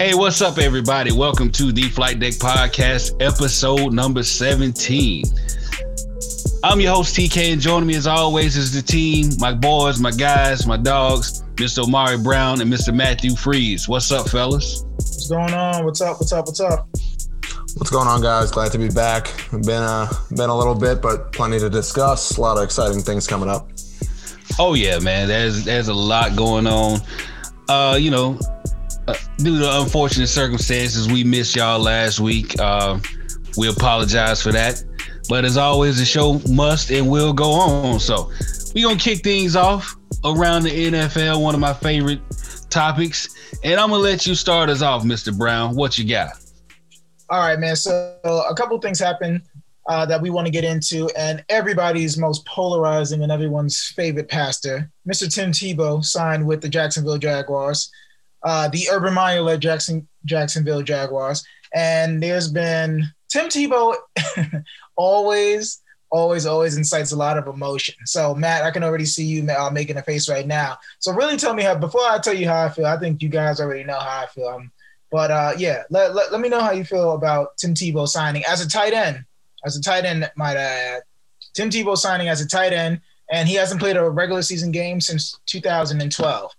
Hey, what's up, everybody? Welcome to the Flight Deck Podcast, episode number 17. I'm your host, TK, and joining me as always is the team, my boys, my guys, my dogs, Mr. Omari Brown and Mr. Matthew Freeze. What's up, fellas? What's going on? What's up? What's up? What's up? What's going on, guys? Glad to be back. Been uh, been a little bit, but plenty to discuss. A lot of exciting things coming up. Oh yeah, man. There's there's a lot going on. Uh, you know, due to unfortunate circumstances, we missed y'all last week. Uh, we apologize for that. But as always, the show must and will go on. So we gonna kick things off around the NFL, one of my favorite topics. And I'm gonna let you start us off, Mr. Brown. What you got? All right, man. So a couple things happened uh, that we want to get into, and everybody's most polarizing and everyone's favorite pastor, Mr. Tim Tebow, signed with the Jacksonville Jaguars, uh, the Urban Meyer led Jackson Jacksonville Jaguars, and there's been Tim Tebow always, always, always incites a lot of emotion. So, Matt, I can already see you uh, making a face right now. So, really tell me how, before I tell you how I feel, I think you guys already know how I feel. Um, but uh, yeah, let, let, let me know how you feel about Tim Tebow signing as a tight end. As a tight end, might I add. Tim Tebow signing as a tight end, and he hasn't played a regular season game since 2012.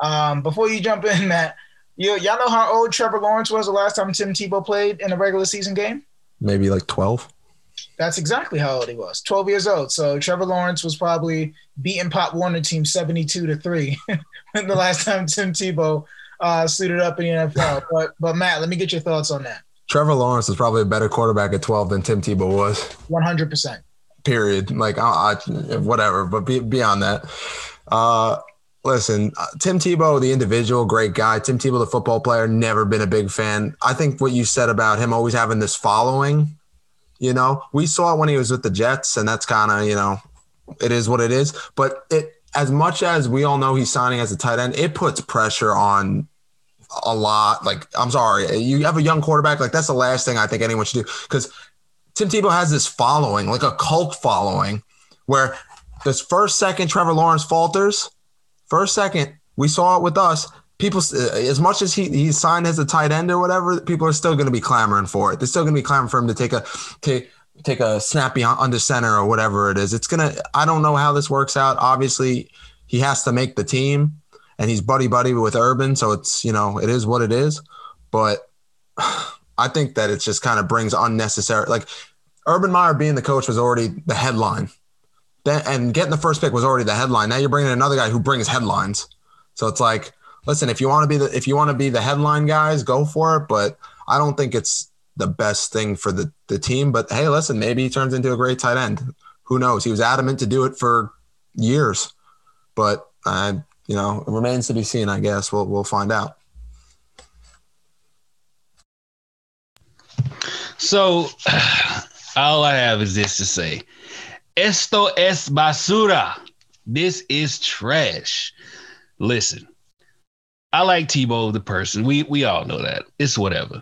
Um, before you jump in, Matt, you, y'all know how old Trevor Lawrence was the last time Tim Tebow played in a regular season game? Maybe like 12. That's exactly how old he was. 12 years old. So Trevor Lawrence was probably beating Pop Warner team 72 to 3 the last time Tim Tebow uh, suited up in the NFL. But but Matt, let me get your thoughts on that. Trevor Lawrence is probably a better quarterback at 12 than Tim Tebow was. 100%. Period. Like, I, I, whatever. But be, beyond that, uh, listen, uh, Tim Tebow, the individual, great guy. Tim Tebow, the football player, never been a big fan. I think what you said about him always having this following, you know, we saw it when he was with the Jets, and that's kind of, you know, it is what it is. But it, as much as we all know he's signing as a tight end, it puts pressure on a lot. Like, I'm sorry, you have a young quarterback. Like, that's the last thing I think anyone should do because Tim Tebow has this following, like a cult following, where this first second Trevor Lawrence falters, first second we saw it with us. People, uh, as much as he he's signed as a tight end or whatever, people are still going to be clamoring for it. They're still going to be clamoring for him to take a take take a snappy under center or whatever it is. It's gonna. I don't know how this works out. Obviously, he has to make the team and he's buddy buddy with Urban, so it's you know it is what it is. But I think that it just kind of brings unnecessary like Urban Meyer being the coach was already the headline. And getting the first pick was already the headline. Now you're bringing another guy who brings headlines. So it's like, listen, if you want to be the if you want to be the headline guys, go for it. But I don't think it's the best thing for the the team. But hey, listen, maybe he turns into a great tight end. Who knows? He was adamant to do it for years, but uh, you know, it remains to be seen. I guess we'll we'll find out. So, all I have is this to say: Esto es basura. This is trash. Listen, I like Tebow the person. We we all know that. It's whatever.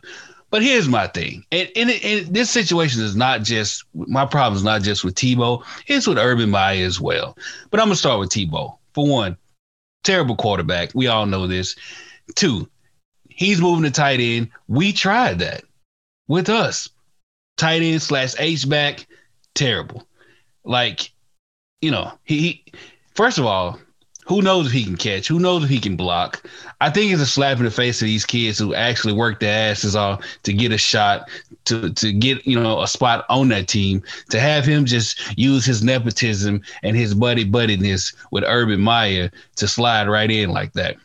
But here's my thing, and, and, and, this situation is not just my problem is not just with Tebow. It's with Urban Meyer as well. But I'm gonna start with Tebow. For one, terrible quarterback. We all know this. Two, he's moving to tight end. We tried that with us. Tight end slash H back, terrible. Like, you know, he, he first of all, who knows if he can catch? Who knows if he can block? I think it's a slap in the face of these kids who actually work their asses off to get a shot, to to get you know a spot on that team. To have him just use his nepotism and his buddy buddiness with Urban Meyer to slide right in like that.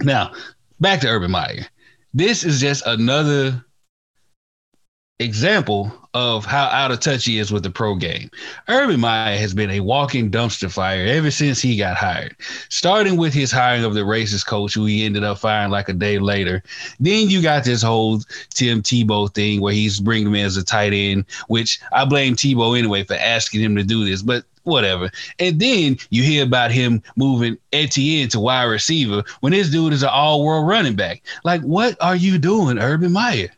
Now, back to Urban Meyer. This is just another example of how out of touch he is with the pro game. Urban Meyer has been a walking dumpster fire ever since he got hired, starting with his hiring of the racist coach, who he ended up firing like a day later. Then you got this whole Tim Tebow thing where he's bringing him as a tight end, which I blame Tebow anyway for asking him to do this, but whatever. And then you hear about him moving Etienne to wide receiver when this dude is an all world running back. Like, what are you doing, Urban Meyer?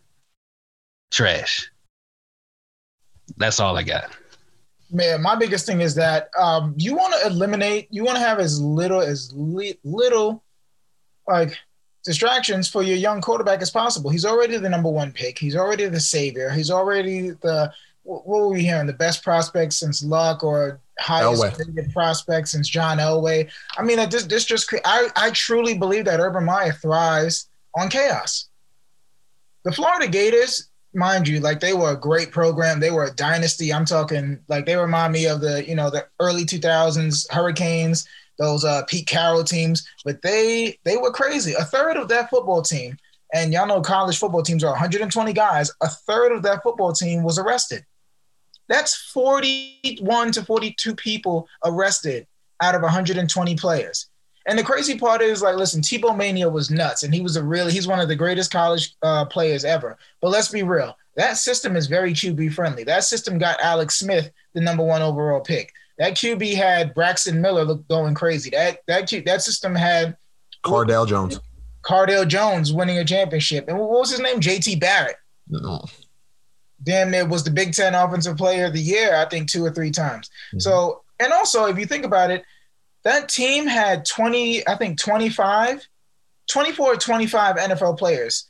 Trash that's all I got. Man, my biggest thing is that um, you want to eliminate, you want to have as little as li- little, like distractions for your young quarterback as possible. He's already the number one pick. He's already the savior. He's already the what were we hearing? The best prospect since Luck or highest rated prospect since John Elway. I mean, this this just I I truly believe that Urban Meyer thrives on chaos. The Florida Gators, mind you, like they were a great program. They were a dynasty. I'm talking like they remind me of the you know the early 2000s Hurricanes, those uh, Pete Carroll teams. But they they were crazy. A third of that football team, and y'all know college football teams are 120 guys. A third of that football team was arrested. That's 41 to 42 people arrested out of 120 players. And the crazy part is, like, listen, Tebow Mania was nuts, and he was a really he's one of the greatest college uh, players ever. But let's be real, that system is very QB friendly. That system got Alex Smith the number one overall pick. That QB had Braxton Miller going crazy. That that that system had Cardale Jones. Cardale Jones winning a championship, and what was his name? J.T. Barrett. No. Damn it was the Big Ten Offensive Player of the Year, I think, two or three times. Mm-hmm. So, and also, if you think about it, that team had 20, I think 25, 24 or 25 NFL players.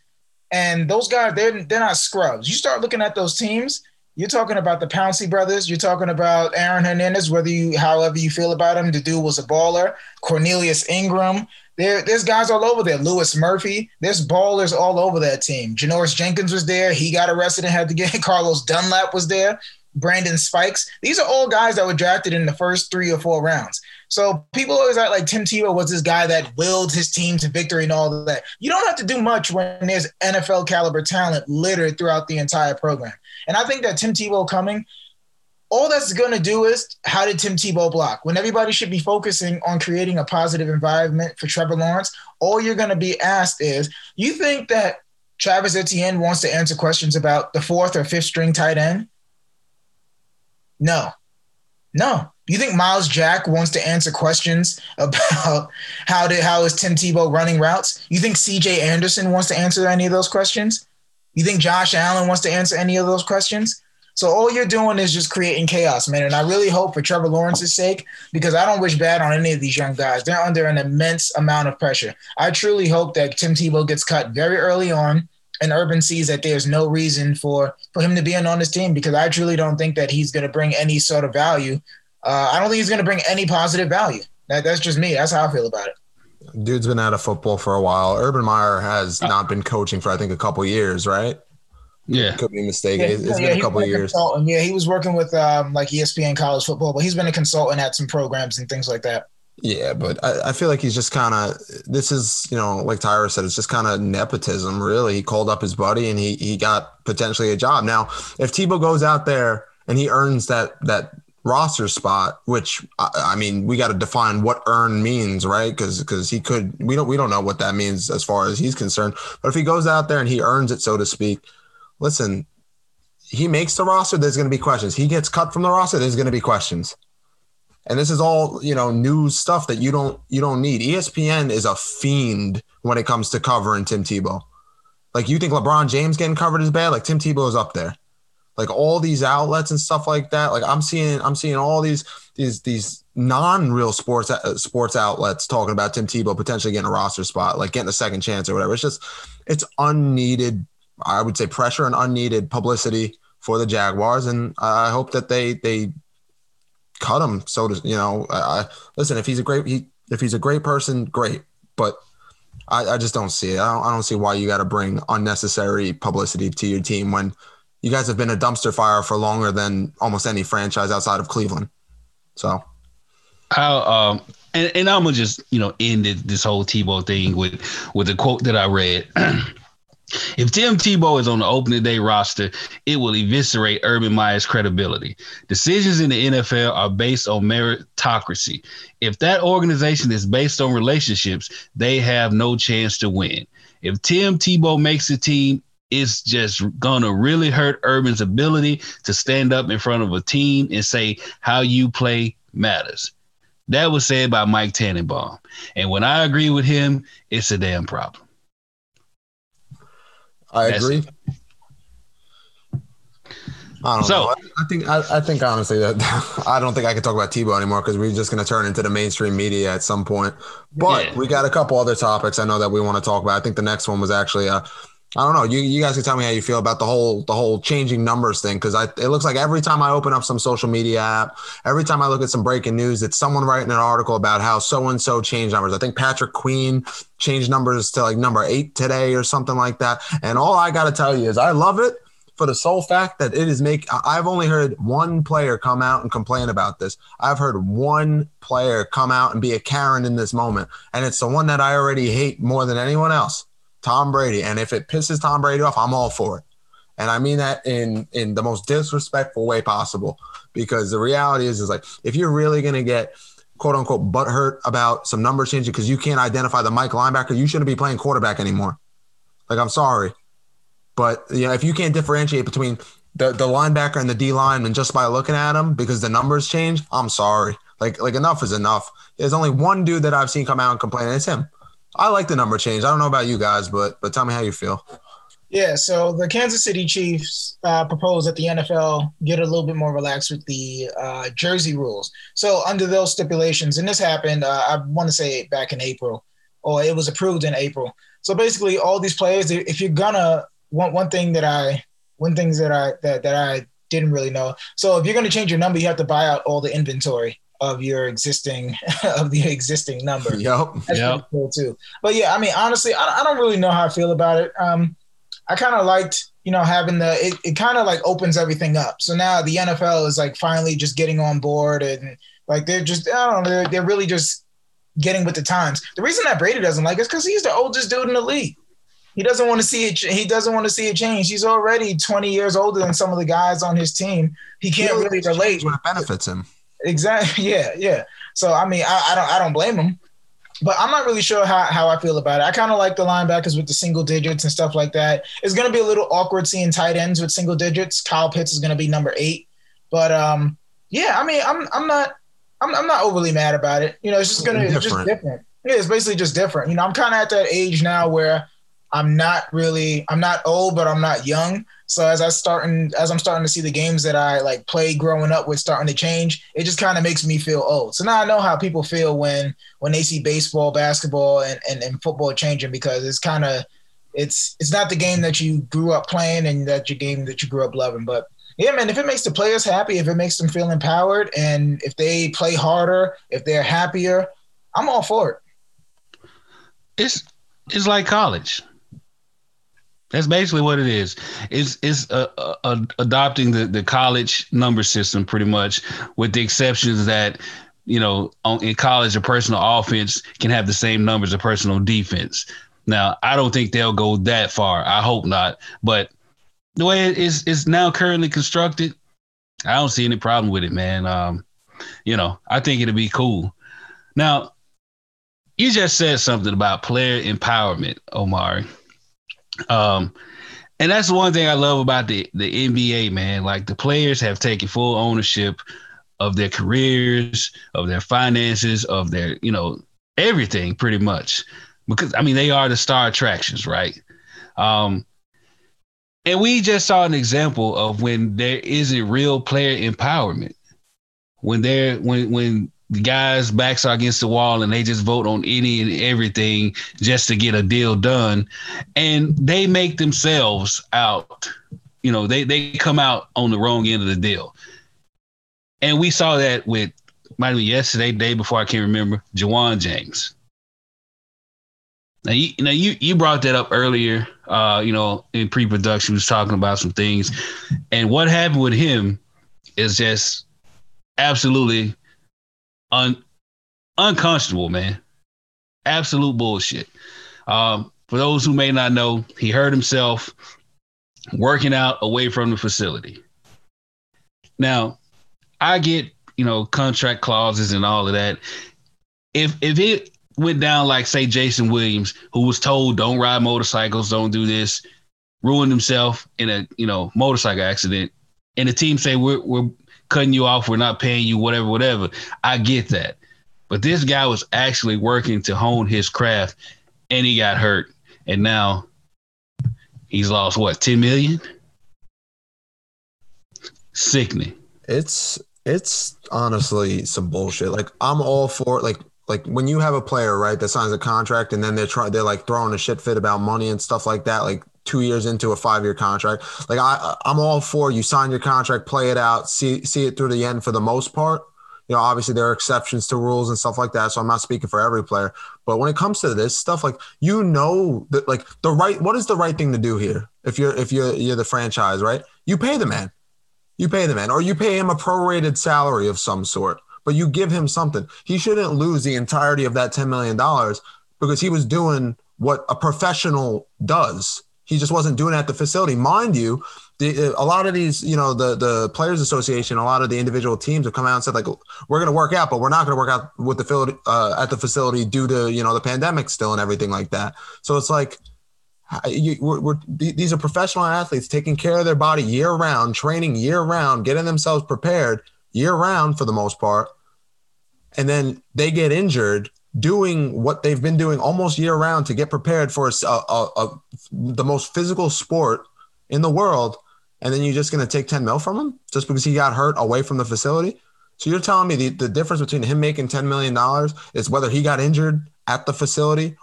And those guys, they're, they're not scrubs. You start looking at those teams, you're talking about the Pouncey brothers. You're talking about Aaron Hernandez, whether you, however you feel about him, the dude was a baller. Cornelius Ingram. There, there's guys all over there. Louis Murphy. There's ballers all over that team. Janoris Jenkins was there. He got arrested and had to get. Carlos Dunlap was there. Brandon Spikes. These are all guys that were drafted in the first three or four rounds. So people always act like Tim Tebow was this guy that willed his team to victory and all that. You don't have to do much when there's NFL caliber talent littered throughout the entire program. And I think that Tim Tebow coming, all that's going to do is how did Tim Tebow block? When everybody should be focusing on creating a positive environment for Trevor Lawrence, all you're going to be asked is, you think that Travis Etienne wants to answer questions about the fourth or fifth string tight end? No, no. You think Myles Jack wants to answer questions about how did how is Tim Tebow running routes? You think CJ Anderson wants to answer any of those questions? You think Josh Allen wants to answer any of those questions? So all you're doing is just creating chaos, man. And I really hope for Trevor Lawrence's sake, because I don't wish bad on any of these young guys. They're under an immense amount of pressure. I truly hope that Tim Tebow gets cut very early on and Urban sees that there's no reason for for him to be on this team because I truly don't think that he's going to bring any sort of value uh, I don't think he's going to bring any positive value. That, that's just me. That's how I feel about it. Dude's been out of football for a while. Urban Meyer has uh, not been coaching for I think a couple years, right? Yeah, could be a mistake. Yeah, it's, it's yeah, been a couple of years. Consultant. Yeah, he was working with um, like ESPN college football, but he's been a consultant at some programs and things like that. Yeah, but I, I feel like he's just kind of this is you know like Tyra said, it's just kind of nepotism. Really, he called up his buddy and he he got potentially a job. Now, if Tebow goes out there and he earns that that roster spot, which I, mean, we got to define what earn means, right? Because because he could we don't we don't know what that means as far as he's concerned. But if he goes out there and he earns it, so to speak, listen, he makes the roster. There's going to be questions. He gets cut from the roster. There's going to be questions. And this is all you know news stuff that you don't you don't need. ESPN is a fiend when it comes to covering Tim Tebow. Like you think LeBron James getting covered is bad? Like Tim Tebow is up there like all these outlets and stuff like that. Like i'm seeing i'm seeing all these these these non-real sports uh, sports outlets talking about tim tebow potentially getting a roster spot like getting a second chance or whatever. It's just it's unneeded i would say pressure and unneeded publicity for the jaguars. And i hope that they they cut him so to you know I, listen if he's a great he, if he's a great person great. But I, I just don't see it. I don't, I don't see why you got to bring unnecessary publicity to your team when you guys have been a dumpster fire for longer than almost any franchise outside of Cleveland. So, how um, and, and I'm gonna just you know end this whole Tebow thing with with a quote that I read. If Tim Tebow is on the opening day roster, it will eviscerate Urban Meyer's credibility. Decisions in the NFL are based on meritocracy. If that organization is based on relationships, they have no chance to win. If Tim Tebow makes a team, it's just gonna really hurt Urban's ability to stand up in front of a team and say how you play matters. That was said by Mike Tannenbaum. And when I agree with him, it's a damn problem. I That's agree. I don't So- know. I think I, I think honestly that I don't think I can talk about Tebow anymore because we're just going to turn into the mainstream media at some point. But Yeah. we got a couple other topics I know that we want to talk about. I think the next one was actually uh, I don't know. You you guys can tell me how you feel about the whole the whole changing numbers thing because I it looks like every time I open up some social media app, every time I look at some breaking news, it's someone writing an article about how so and so changed numbers. I think Patrick Queen changed numbers to like number eight today or something like that. And all I got to tell you is I love it for the sole fact that it is make I've only heard one player come out and complain about this. I've heard one player come out and be a Karen in this moment, and it's the one that I already hate more than anyone else, Tom Brady. And if it pisses Tom Brady off, I'm all for it. And I mean that in in the most disrespectful way possible, because the reality is is like if you're really gonna get quote unquote butthurt about some numbers changing because you can't identify the Mike linebacker, you shouldn't be playing quarterback anymore. Like I'm sorry. But you know, if you can't differentiate between the, the linebacker and the D lineman just by looking at them because the numbers change, I'm sorry. Like like enough is enough. There's only one dude that I've seen come out and complain, and it's him. I like the number change. I don't know about you guys, but but tell me how you feel. Yeah, so the Kansas City Chiefs uh, proposed that the NFL get a little bit more relaxed with the uh, jersey rules. So under those stipulations, and this happened, uh, I want to say back in April, or it was approved in April. So basically, all these players, if you're gonna one one thing that I one things that I that that I didn't really know. So if you're gonna change your number, you have to buy out all the inventory of your existing of the existing number. Yep. That's Yep. pretty cool too. But yeah, I mean, honestly, I, I don't really know how I feel about it. Um, I kind of liked, you know, having the it, it kind of like opens everything up. So now the NFL is like finally just getting on board and like they're just I don't know, they're, they're really just getting with the times. The reason that Brady doesn't like it is because he's the oldest dude in the league. He doesn't want to see it. He doesn't want to see it change. He's already 20 years older than some of the guys on his team. He can't really relate. What benefits him. Exactly. Yeah, yeah. So I mean, I, I don't I don't blame him, but I'm not really sure how, how I feel about it. I kind of like the linebackers with the single digits and stuff like that. It's gonna be a little awkward seeing tight ends with single digits. Kyle Pitts is gonna be number eight, but um, yeah. I mean, I'm I'm not I'm I'm not overly mad about it. You know, it's just gonna it's just Different. different. Yeah, it's basically just different. You know, I'm kind of at that age now where I'm not really I'm not old, but I'm not young. So as I starting as I'm starting to see the games that I like played growing up with starting to change, it just kind of makes me feel old. So now I know how people feel when when they see baseball, basketball, and and, and football changing because it's kind of it's it's not the game that you grew up playing and that your game that you grew up loving. But yeah, man, if it makes the players happy, if it makes them feel empowered, and if they play harder, if they're happier, I'm all for it. It's it's like college. That's basically what it is. It's it's uh, uh, uh, adopting the, the college number system pretty much, with the exceptions that you know in college a personal offense can have the same numbers a personal defense. Now I don't think they'll go that far. I hope not. But the way it is is now currently constructed, I don't see any problem with it, man. Um, you know, I think it'll be cool. Now, you just said something about player empowerment, Omari. Um, and that's the one thing I love about the, the NBA, man. Like the players have taken full ownership of their careers, of their finances, of their, you know, everything pretty much. Because I mean, they are the star attractions, right? Um, and we just saw an example of when there isn't real player empowerment. When they're when when the guys' backs are against the wall and they just vote on any and everything just to get a deal done. And they make themselves out, you know, they, they come out on the wrong end of the deal. And we saw that with might have been yesterday, day before I can't remember, Ja'Wuan James. Now you, now you you brought that up earlier, uh, you know, in pre-production, was talking about some things, and what happened with him is just absolutely un unconscionable, man. Absolute bullshit. Um, for those who may not know, he hurt himself working out away from the facility. Now, I get you know contract clauses and all of that. If if it went down like say Jason Williams, who was told don't ride motorcycles, don't do this, ruined himself in a you know motorcycle accident, and the team say we're we're cutting you off, we're not paying you, whatever, whatever. I get that. But this guy was actually working to hone his craft and he got hurt. And now he's lost what, 10 million? Sickening. It's it's honestly some bullshit. Like I'm all for like like when you have a player right that signs a contract and then they're trying they're like throwing a shit fit about money and stuff like that. Like two years into a five year contract. Like I I'm all for you sign your contract, play it out, see see it through the end for the most part. You know, obviously there are exceptions to rules and stuff like that. So I'm not speaking for every player. But when it comes to this stuff, like you know that like the right what is the right thing to do here? If you're if you're you're the franchise, right? You pay the man. You pay the man, or you pay him a prorated salary of some sort, but you give him something. He shouldn't lose the entirety of that $10 million because he was doing what a professional does. He just wasn't doing it at the facility. Mind you, the, a lot of these, you know, the the players association, a lot of the individual teams have come out and said like, we're going to work out, but we're not going to work out with the uh, at the facility due to you know the pandemic still and everything like that. So it's like, you, we're, we're, these are professional athletes taking care of their body year round, training year round, getting themselves prepared year round for the most part, and then they get injured doing what they've been doing almost year round to get prepared for a, a, a, the most physical sport in the world and then you're just going to take 10 mil from him just because he got hurt away from the facility. So you're telling me the, the difference between him making $10 million is whether he got injured at the facility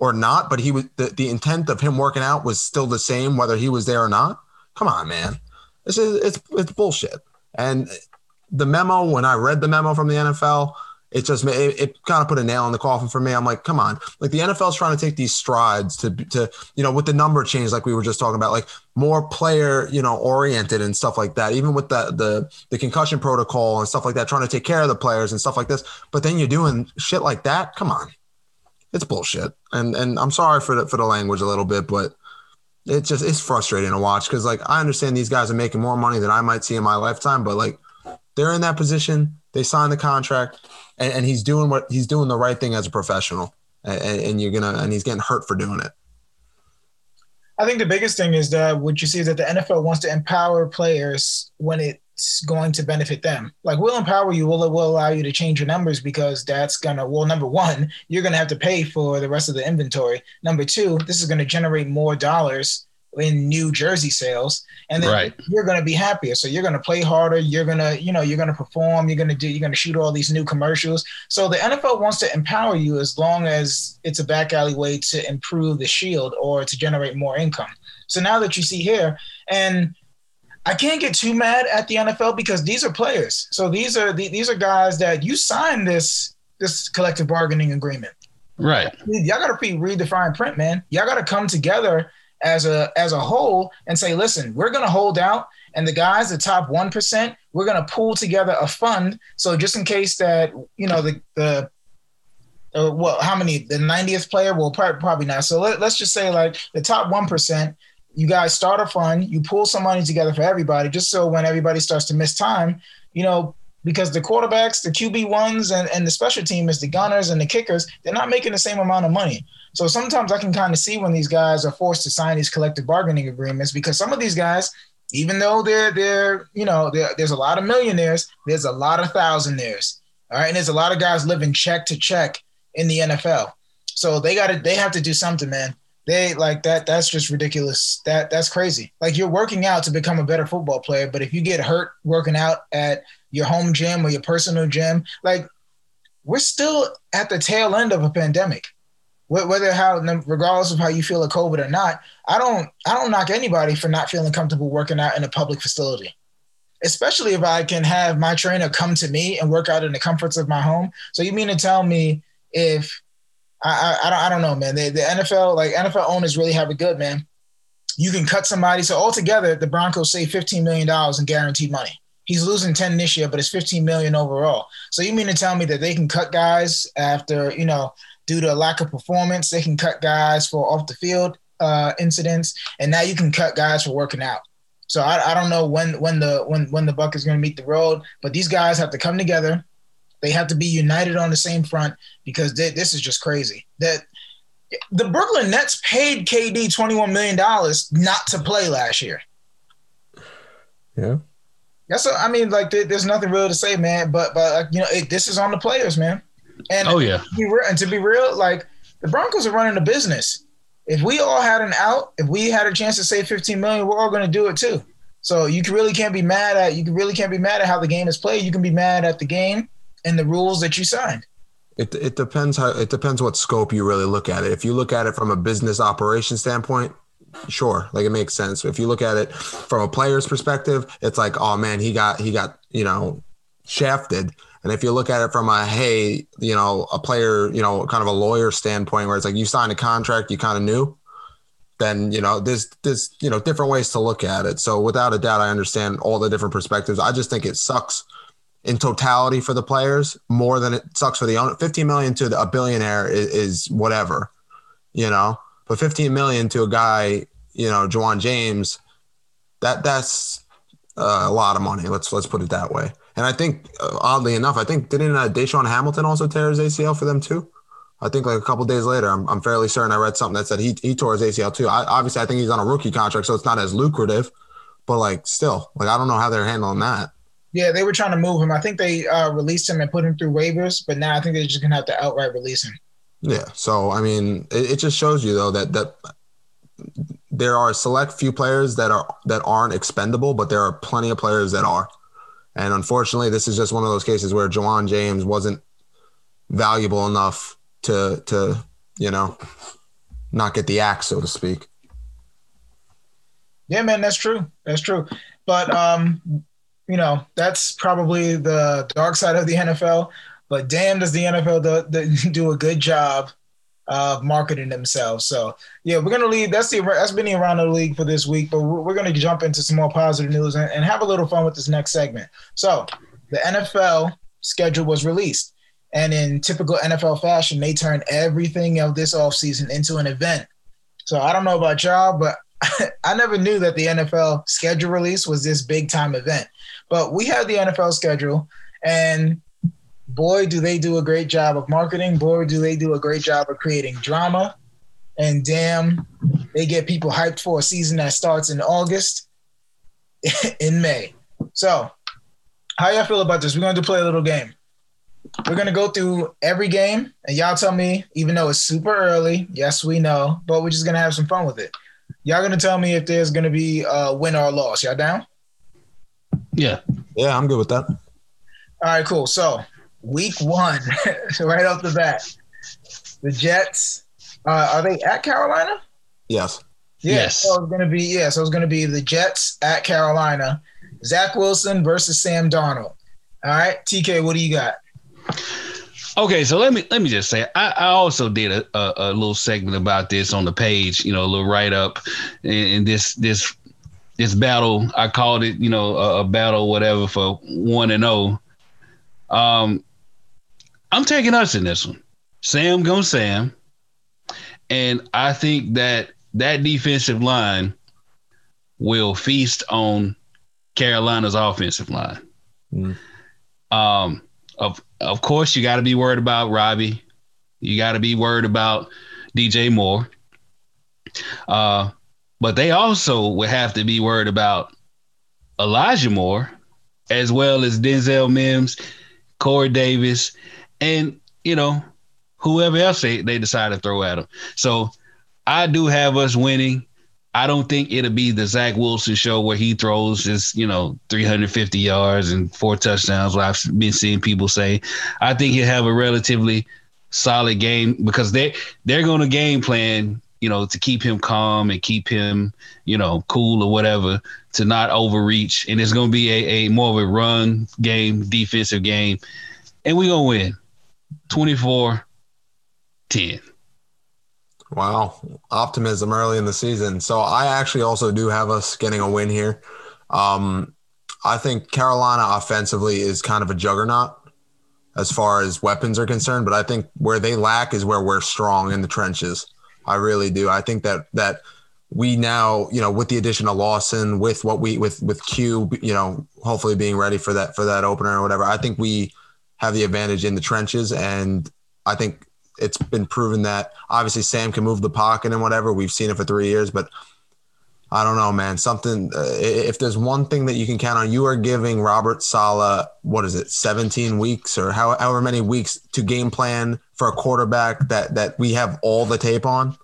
or not, but he was the, the intent of him working out was still the same, whether he was there or not. Come on, man. This is it's it's bullshit. And the memo, when I read the memo from the NFL, it just it, it kind of put a nail in the coffin for me. I'm like, come on, like the NFL's trying to take these strides to to you know with the number change, like we were just talking about, like more player you know oriented and stuff like that. Even with the the the concussion protocol and stuff like that, trying to take care of the players and stuff like this. But then you're doing shit like that. Come on, it's bullshit. And and I'm sorry for the for the language a little bit, but it's just it's frustrating to watch because like I understand these guys are making more money than I might see in my lifetime, but like they're in that position. They signed the contract and, and he's doing what he's doing the right thing as a professional, and, and you're gonna and he's getting hurt for doing it. I think the biggest thing is that what you see is that the NFL wants to empower players when it's going to benefit them. Like we'll empower you, we'll, will allow you to change your numbers because that's gonna well, number one, you're gonna have to pay for the rest of the inventory. Number two, this is gonna generate more dollars in new jersey sales and then right. you're going to be happier. So you're going to play harder. You're going to you know you're going to perform. You're going to do you're going to shoot all these new commercials. So the nfl wants to empower you as long as it's a back alley way to improve the shield or to generate more income. So now that you see here and i can't get too mad at the nfl because these are players. So these are these are guys that you signed this this collective bargaining agreement. Right. Y'all got to read the fine print man. Y'all got to come together as a as a whole and say, listen, we're going to hold out, and the guys, the top one percent, we're going to pull together a fund. So just in case that you know the the uh, well, how many the 90th player? Well, probably, not. So let, let's just say like the top one percent. You guys start a fund, you pull some money together for everybody, just so when everybody starts to miss time, you know, because the quarterbacks, the QB ones, and, and the special team is the gunners and the kickers, they're not making the same amount of money. So sometimes I can kind of see when these guys are forced to sign these collective bargaining agreements because some of these guys, even though they're they're you know there's a lot of millionaires, there's a lot of thousandaires. All right, and there's a lot of guys living check to check in the NFL. So they got to they have to do something, man. They like that. That's just ridiculous. That that's crazy. Like you're working out to become a better football player, but if you get hurt working out at your home gym or your personal gym, like we're still at the tail end of a pandemic whether how regardless of how you feel of COVID or not, I don't I don't knock anybody for not feeling comfortable working out in a public facility. Especially if I can have my trainer come to me and work out in the comforts of my home. So you mean to tell me if I I, I don't, I don't know, man. The, the NFL like NFL owners really have it good, man. You can cut somebody. So altogether, the Broncos save fifteen million dollars in guaranteed money. He's losing ten this year, but it's fifteen million overall. So you mean to tell me that they can cut guys after you know due to a lack of performance. They can cut guys for off the field uh, incidents, and now you can cut guys for working out. So I, I don't know when when the when when the buck is going to meet the road, but these guys have to come together. They have to be united on the same front because they, this is just crazy. That the Brooklyn Nets paid KD twenty one million dollars not to play last year. Yeah. That's I mean, like there's nothing real to say, man. But but you know, it, this is on the players, man. And oh yeah, to real, and to be real, like the Broncos are running a business. If we all had an out, if we had a chance to save 15 million, we're all going to do it too. So you really can't be mad at you really can't be mad at how the game is played. You can be mad at the game and the rules that you signed. It, it depends how it depends what scope you really look at it. If you look at it from a business operation standpoint, sure, like it makes sense. If you look at it from a player's perspective, it's like, oh man, he got he got you know shafted. And if you look at it from a hey, you know, a player, you know, kind of a lawyer standpoint, where it's like you signed a contract, you kind of knew, then you know there's there's you know different ways to look at it. So without a doubt, I understand all the different perspectives. I just think it sucks in totality for the players more than it sucks for the owner. 15 million to a billionaire is, is whatever, you know, but 15 million to a guy, you know, Ja'Wuan James, that that's uh, a lot of money. Let's let's put it that way. And I think, uh, oddly enough, I think didn't uh, DaeSean Hamilton also tear his ACL for them too? I think like a couple days later, I'm, I'm fairly certain I read something that said he he tore his ACL too. I, obviously, I think he's on a rookie contract, so it's not as lucrative. But like, still, like I don't know how they're handling that. Yeah, they were trying to move him. I think they uh, released him and put him through waivers, but now I think they're just gonna have to outright release him. Yeah. So I mean, it, it just shows you though that that there are a select few players that are that aren't expendable, but there are plenty of players that are. And unfortunately, this is just one of those cases where Ja'Wuan James wasn't valuable enough to to you know not get the axe, so to speak. Yeah, man, that's true. That's true. But um, you know, that's probably the dark side of the NFL. But damn, does the NFL do, do a good job of marketing themselves? So yeah, we're gonna leave. That's the that's been the around the league for this week. But we're, we're gonna jump into some more positive news and, and have a little fun with this next segment. So the NFL schedule was released. And in typical NFL fashion, they turned everything of this offseason into an event. So I don't know about y'all, but I never knew that the NFL schedule release was this big time event. But we have the NFL schedule, and boy, do they do a great job of marketing. Boy, do they do a great job of creating drama. And damn, they get people hyped for a season that starts in August, in May. So, how y'all feel about this? We're going to play a little game. We're gonna go through every game, and y'all tell me, even though it's super early, yes, we know, but we're just gonna have some fun with it. Y'all gonna tell me if there's gonna be a win or a loss. Y'all down? Yeah. Yeah, I'm good with that. All right, cool. So week one, right off the bat, the Jets. Uh, are they at Carolina? Yes. Yeah, yes. So it's gonna be yeah. So it's gonna be the Jets at Carolina. Zach Wilson versus Sam Darnold. All right, TK, what do you got? Okay, so let me let me just say I, I also did a, a, a, little segment about this on the page, you know, a little write up, and, and this this this battle I called it, you know, a, a battle whatever for one and zero. Oh. Um, I'm taking us in this one. Sam goes Sam, and I think that that defensive line will feast on Carolina's offensive line. Mm. Um, of of course, you got to be worried about Robbie. You got to be worried about DJ Moore. Uh, but they also would have to be worried about Elijah Moore, as well as Denzel Mims, Corey Davis, and you know whoever else they, they decide to throw at them. So I do have us winning. I don't think it'll be the Zach Wilson show where he throws just, you know, 350 yards and four touchdowns, I've been seeing people say. I think he'll have a relatively solid game because they they're gonna game plan, you know, to keep him calm and keep him, you know, cool or whatever, to not overreach. And it's gonna be a, a more of a run game, defensive game. And we're gonna win 24 10. Wow, optimism early in the season. So I actually also do have us getting a win here. Um, I think Carolina offensively is kind of a juggernaut as far as weapons are concerned, but I think where they lack is where we're strong in the trenches. I really do. I think that that we now, you know, with the addition of Lawson, with what we with with Q, you know, hopefully being ready for that for that opener or whatever, I think we have the advantage in the trenches, and I think it's been proven that obviously Sam can move the pocket and whatever. We've seen it for three years, but I don't know, man. Something. Uh, if there's one thing that you can count on, you are giving Robert Saleh what is it, 17 weeks or how, however many weeks to game plan for a quarterback that that we have all the tape on,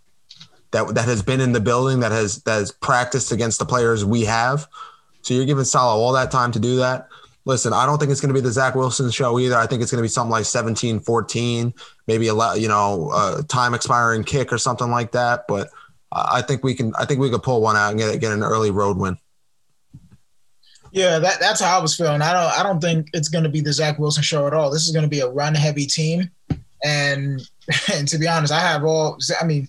that that has been in the building, that has that has practiced against the players we have. So you're giving Saleh all that time to do that. Listen, I don't think it's going to be the Zach Wilson show either. I think it's going to be something like 17 14, maybe a you know, a time expiring kick or something like that. But I think we can, I think we could pull one out and get, get an early road win. Yeah, that, that's how I was feeling. I don't I don't think it's going to be the Zach Wilson show at all. This is going to be a run heavy team, and and to be honest, I have all. I mean,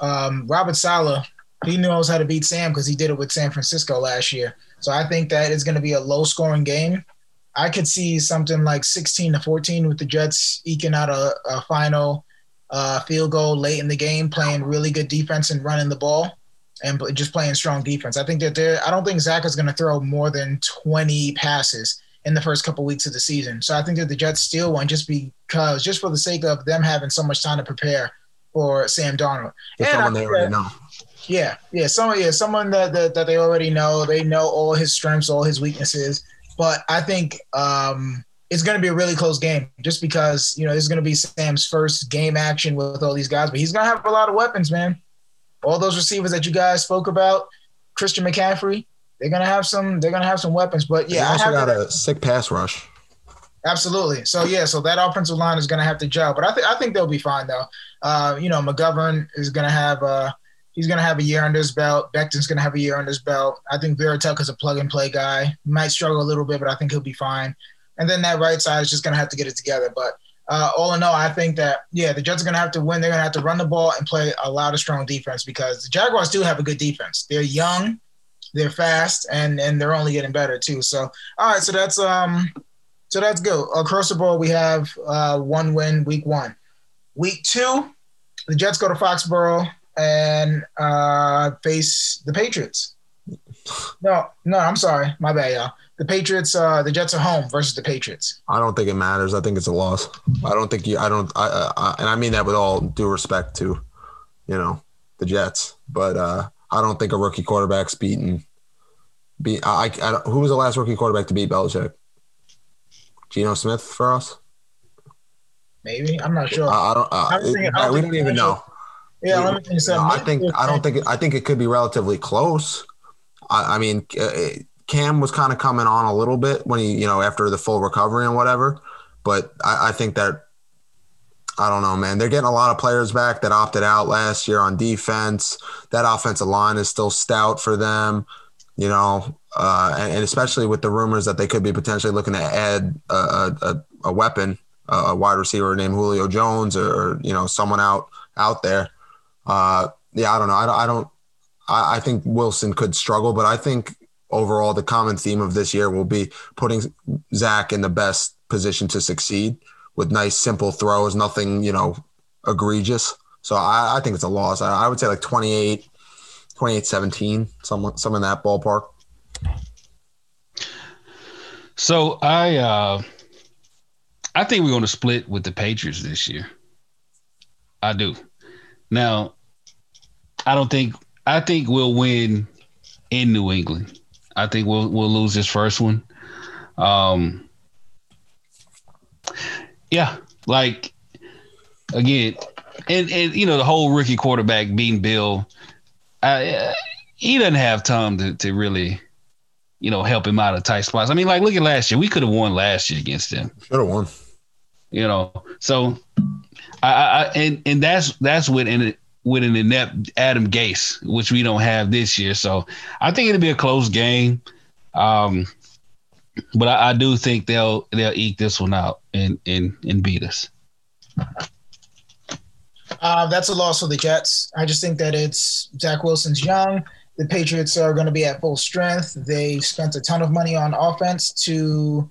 um, Robert Saleh, he knows how to beat Sam because he did it with San Francisco last year. So I think that it's going to be a low scoring game. I could see something like 16 to 14 with the Jets eking out a, a final uh, field goal late in the game, playing really good defense and running the ball and just playing strong defense. I think that there, I don't think Zach is going to throw more than 20 passes in the first couple weeks of the season. So I think that the Jets steal one just because, just for the sake of them having so much time to prepare for Sam Darnold. and someone they already know. Yeah, yeah, someone, yeah, someone that, that that they already know. They know all his strengths, all his weaknesses. But I think um, it's going to be a really close game, just because you know this is going to be Sam's first game action with all these guys. But he's going to have a lot of weapons, man all those receivers that you guys spoke about, Christian McCaffrey, they're gonna have some. They're gonna have some weapons. But yeah, they also got a sick pass rush. Absolutely. So yeah, so that offensive line is gonna have to gel, but I think I think they'll be fine though. Uh, you know, McGovern is gonna have uh he's gonna have a year under his belt. Becton's gonna have a year under his belt. I think Vera is a plug and play guy. He might struggle a little bit, but I think he'll be fine. And then that right side is just gonna have to get it together. But uh, all in all, I think that yeah, the Jets are going to have to win. They're going to have to run the ball and play a lot of strong defense because the Jaguars do have a good defense. They're young, they're fast, and and they're only getting better too. So all right, so that's um, so that's good. Across the board, we have uh, one win week one. Week two, the Jets go to Foxborough and uh, face the Patriots. No, no, I'm sorry, my bad, y'all the Patriots, uh, the Jets are home versus the Patriots. I don't think it matters. I think it's a loss. I don't think you. I don't. I, I, and I mean that with all due respect to, you know, the Jets. But uh, I don't think a rookie quarterback's beaten. Be I, I, I. Who was the last rookie quarterback to beat Belichick? Geno Smith for us. Maybe I'm not sure. I, I don't. Uh, thinking, it, don't we don't even know. Yeah, let me think. No, I think. I don't think. It, I think it could be relatively close. I, I mean. Uh, Cam was kind of coming on a little bit when he, you know, after the full recovery and whatever. But I, I think that I don't know, man. They're getting a lot of players back that opted out last year on defense. That offensive line is still stout for them, you know, uh, and, and, especially with the rumors that they could be potentially looking to add a, a, a weapon, a wide receiver named Julio Jones, or you know, someone out out there. Uh, yeah, I don't know. I, I don't. I, I think Wilson could struggle, but I think overall, the common theme of this year will be putting Zach in the best position to succeed with nice, simple throws, nothing, you know, egregious. So I, I think it's a loss. I, I, would say like 28, 28 17, some, some in that ballpark. So I, uh, I think we're going to split with the Patriots this year. I do. Now, I don't think I think we'll win in New England. I think we'll we'll lose this first one. Um, yeah, like again, and and you know the whole rookie quarterback being Bill, I, he doesn't have time to to really, you know, help him out of tight spots. I mean, like look at last year. We could have won last year against them. Should have won. You know, so I, and and that's that's what in with an inept Adam Gase, which we don't have this year. So I think it'll be a close game. Um, but I, I, do think they'll they'll eke this one out and and and beat us. Uh, that's a loss for the Jets. I just think that it's Zach Wilson's young. The Patriots are going to be at full strength. They spent a ton of money on offense to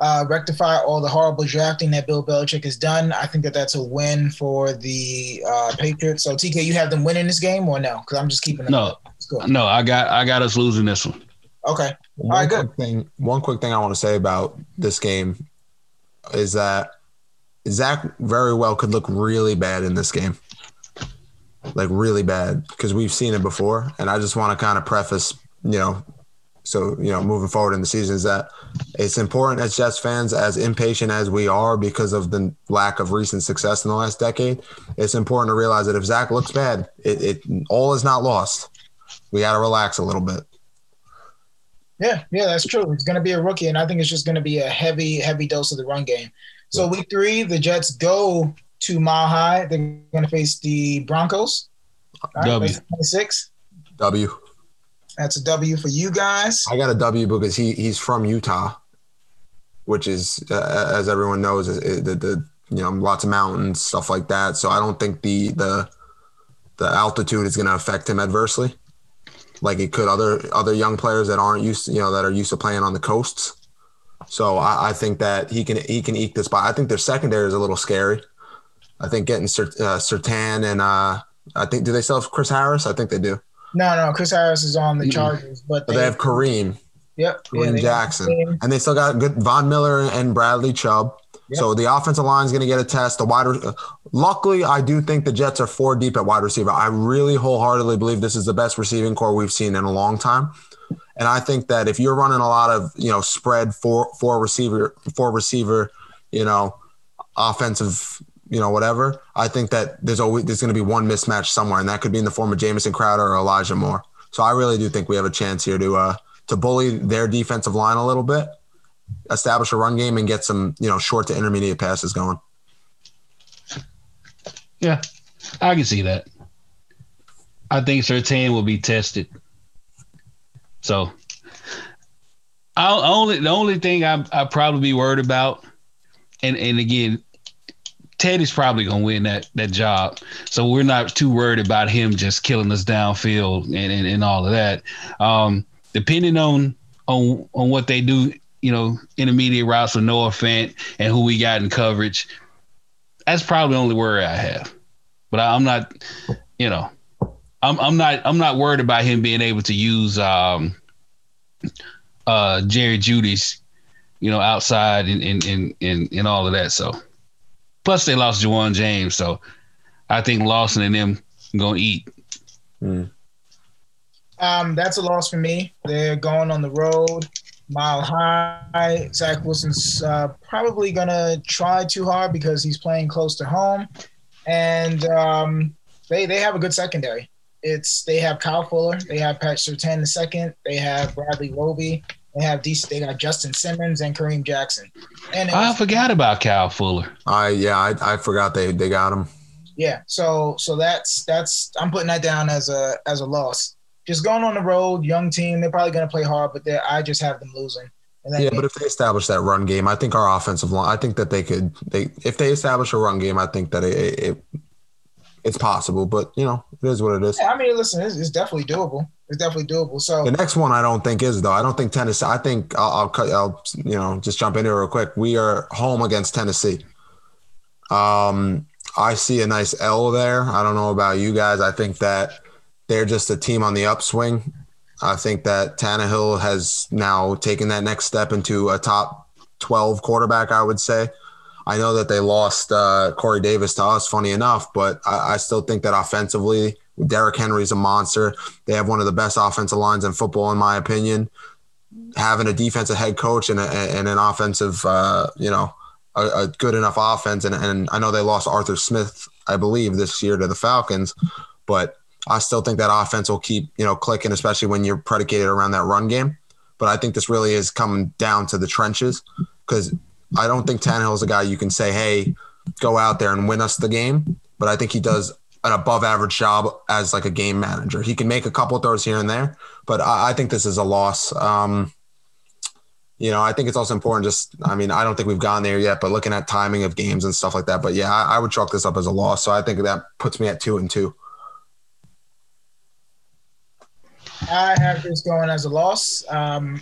uh, rectify all the horrible drafting that Bill Belichick has done. I think that that's a win for the uh, Patriots. So TK, you have them winning this game or no? Because I'm just keeping them. No, no, I got I got us losing this one. Okay, one all right, good. Thing, one quick thing I want to say about this game is that Zach very well could look really bad in this game, like really bad, because we've seen it before. And I just want to kind of preface, you know, so you know, moving forward in the season is that it's important as Jets fans, as impatient as we are because of the lack of recent success in the last decade. It's important to realize that if Zach looks bad, it, it all is not lost. We got to relax a little bit. Yeah, yeah, that's true. It's going to be a rookie, and I think it's just going to be a heavy, heavy dose of the run game. So week three, the Jets go to Mile High. They're going to face the Broncos. W. Twenty-six. W. That's a W for you guys. I got a W because he he's from Utah, which is uh, as everyone knows, is, is the, the you know lots of mountains stuff like that. So I don't think the the the altitude is going to affect him adversely, like it could other other young players that aren't used to, you know that are used to playing on the coasts. So I, I think that he can he can eke this spot. I think their secondary is a little scary. I think getting uh, and uh, I think do they still have Chris Harris? I think they do. No, no, Chris Harris is on the Chargers, but But they have Kareem, yep, Kareem yeah, Jackson, Kareem. and they still got good Von Miller and Bradley Chubb. Yep. So the offensive line is going to get a test. The wide, re- luckily, I do think the Jets are four deep at wide receiver. I really wholeheartedly believe this is the best receiving core we've seen in a long time. And I think that if you're running a lot of you know spread four four receiver four receiver, you know, offensive you know whatever, I think that there's always there's going to be one mismatch somewhere, and that could be in the form of Jamison Crowder or Elijah Moore. So I really do think we have a chance here to uh to bully their defensive line a little bit, establish a run game, and get some you know short to intermediate passes going. Yeah, I can see that. I think Surtain will be tested. So, I'll only the only thing I I probably be worried about, and and again, Teddy's probably gonna win that that job. So we're not too worried about him just killing us downfield and and, and all of that. Um, depending on on on what they do, you know, intermediate routes with Noah Fant and who we got in coverage, that's probably the only worry I have. But I, I'm not, you know, I'm I'm not I'm not worried about him being able to use um uh Jerry Jeudy's, you know, outside and and and and, and all of that. So plus they lost Ja'Wuan James, so I think Lawson and them gonna eat. Um, that's a loss for me. They're going on the road, mile high. Zach Wilson's uh, probably gonna try too hard because he's playing close to home, and um, they they have a good secondary. It's they have Kyle Fuller, they have Pat Surtain the second, they have Bradley Roby, they have decent, they got Justin Simmons and Kareem Jackson, and I forgot about Kyle Fuller. I yeah, I, I forgot they they got him. Yeah, so so that's that's I'm putting that down as a as a loss. Just going on the road, young team. They're probably going to play hard, but I just have them losing. And then Yeah, but if they establish that run game, I think our offensive line. I think that they could. They if they establish a run game, I think that it, it, it it's possible. But you know, it is what it is. yeah, I mean, listen, it's, it's definitely doable. It's definitely doable. So The next one I don't think is though. I don't think Tennessee. I think I'll, I'll cut. I'll you know just jump in here real quick. We are home against Tennessee. Um, I see a nice L there. I don't know about you guys. I think that they're just a team on the upswing. I think that Tannehill has now taken that next step into a top twelve quarterback. I would say. I know that they lost uh, Corey Davis to us, funny enough, but I, I still think that offensively, Derrick Henry's a monster. They have one of the best offensive lines in football, in my opinion. Having a defensive head coach and, a, and an offensive, uh, you know, a, a good enough offense. And, and I know they lost Arthur Smith, I believe, this year to the Falcons, but I still think that offense will keep, you know, clicking, especially when you're predicated around that run game. But I think this really is coming down to the trenches because I don't think Tannehill's a guy you can say, hey, go out there and win us the game. But I think he does an above average job as like a game manager. He can make a couple throws here and there, but I, I think this is a loss. Um, you know, I think it's also important. Just, I mean, I don't think we've gone there yet, but looking at timing of games and stuff like that. But yeah, I, I would chalk this up as a loss. So I think that puts me at two and two. I have this going as a loss, um,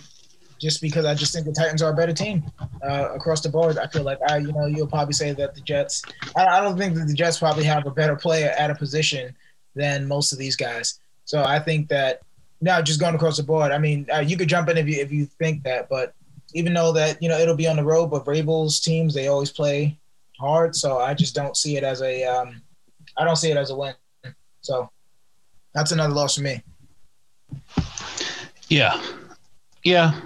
just because I just think the Titans are a better team uh, across the board. I feel like I, you know, you'll probably say that the Jets. I, I don't think that the Jets probably have a better player at a position than most of these guys. So I think that now just going across the board. I mean, uh, you could jump in if you if you think that, but even though that you know it'll be on the road, but Vrabel's teams they always play hard. So I just don't see it as a. Um, I don't see it as a win. So that's another loss for me. Yeah. Yeah.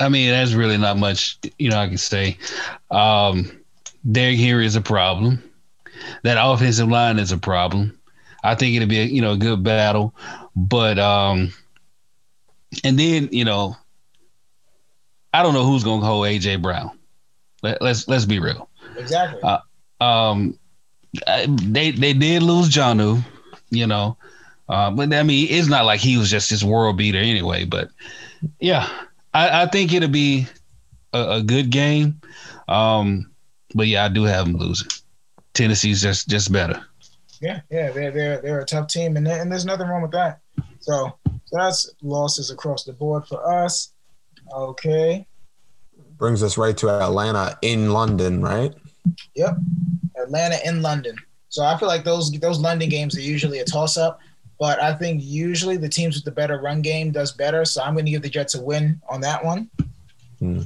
I mean, that's really not much, you know, I can say. Um, Derrick Henry is a problem. That offensive line is a problem. I think it'll be a, you know, a good battle. But um and then, you know, I don't know who's gonna hold AJ Brown. Let, let's let's be real. Exactly. Uh, um, they they did lose Jonnu, you know, uh, but I mean it's not like he was just this world beater anyway. But yeah, I, I think it'll be a, a good game. Um, but yeah, I do have them losing. Tennessee's just just better. Yeah, yeah, they're they're they're a tough team, and and there's nothing wrong with that. So so that's losses across the board for us. Okay. Brings us right to Atlanta in London, right? Yep. Atlanta in London. So I feel like those those London games are usually a toss up, but I think usually the teams with the better run game does better. So I'm going to give the Jets a win on that one. Hmm.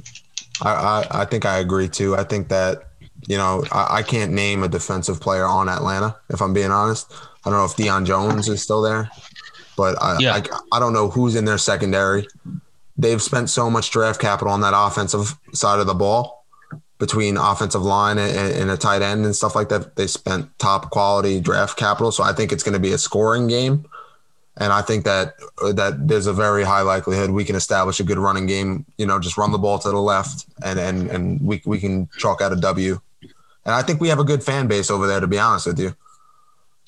I, I, I think I agree too. I think that you know I, I can't name a defensive player on Atlanta if I'm being honest. I don't know if Deion Jones is still there, but I, Yeah. I I don't know who's in their secondary. They've spent so much draft capital on that offensive side of the ball between offensive line and, and a tight end and stuff like that. They spent top quality draft capital, so I think it's going to be a scoring game. And I think that uh, that there's a very high likelihood we can establish a good running game. You know, just run the ball to the left, and and and we we can chalk out a W. And I think we have a good fan base over there. To be honest with you,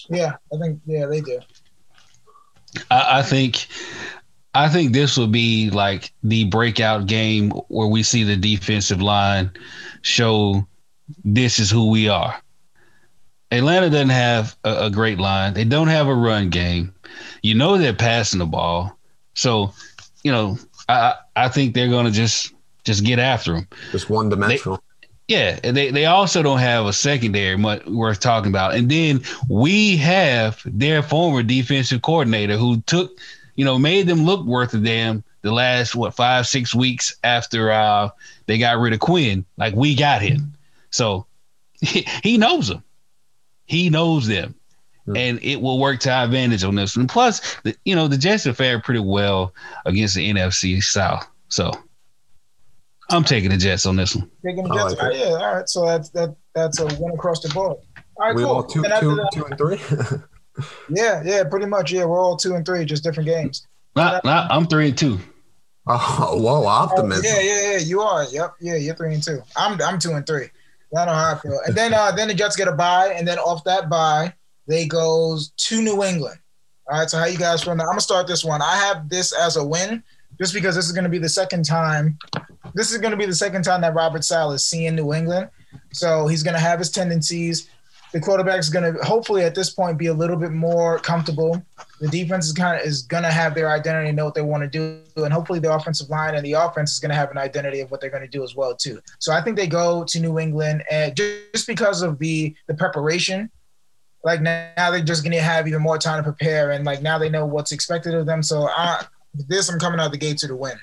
Yeah, I think yeah they do. I, I think I think this will be like the breakout game where we see the defensive line show this is who we are. Atlanta doesn't have a, a great line. They don't have a run game. You know they're passing the ball, so you know I I think they're gonna just just get after them. just one dimensional. Yeah, and they, they also don't have a secondary much worth talking about. And then we have their former defensive coordinator who took, you know, made them look worth a damn the last what five six weeks after uh, they got rid of Quinn. Like we got him, so he, he knows them. He knows them, Hmm. and it will work to our advantage on this. And plus, the, you know, the Jets have fared pretty well against the NFC South. So I'm taking the Jets on this one. Taking the Jets. like all right, yeah, all right. So that's that that's a win across the board. All right, we cool. all two, two, that- two and three. Yeah, yeah, pretty much. Yeah, we're all two and three, just different games. Not, not, I'm three and two. oh, whoa, optimism. Yeah, yeah, yeah. You are. Yep. Yeah, you're three and two. I'm I'm two and three. I know how I feel. And then uh then the Jets get a bye, and then off that bye, they goes to New England. All right. So how you guys feel now? I'm gonna start this one. I have this as a win, just because this is gonna be the second time. This is gonna be the second time that Robert Saleh is seeing New England. So he's gonna have his tendencies. The quarterback is gonna hopefully at this point be a little bit more comfortable. The defense is kind of is gonna have their identity, know what they want to do, and hopefully the offensive line and the offense is gonna have an identity of what they're gonna do as well too. So I think they go to New England, and just because of the the preparation, like now, they're just gonna have even more time to prepare, and like now they know what's expected of them. So I this I'm coming out of the gate to the win.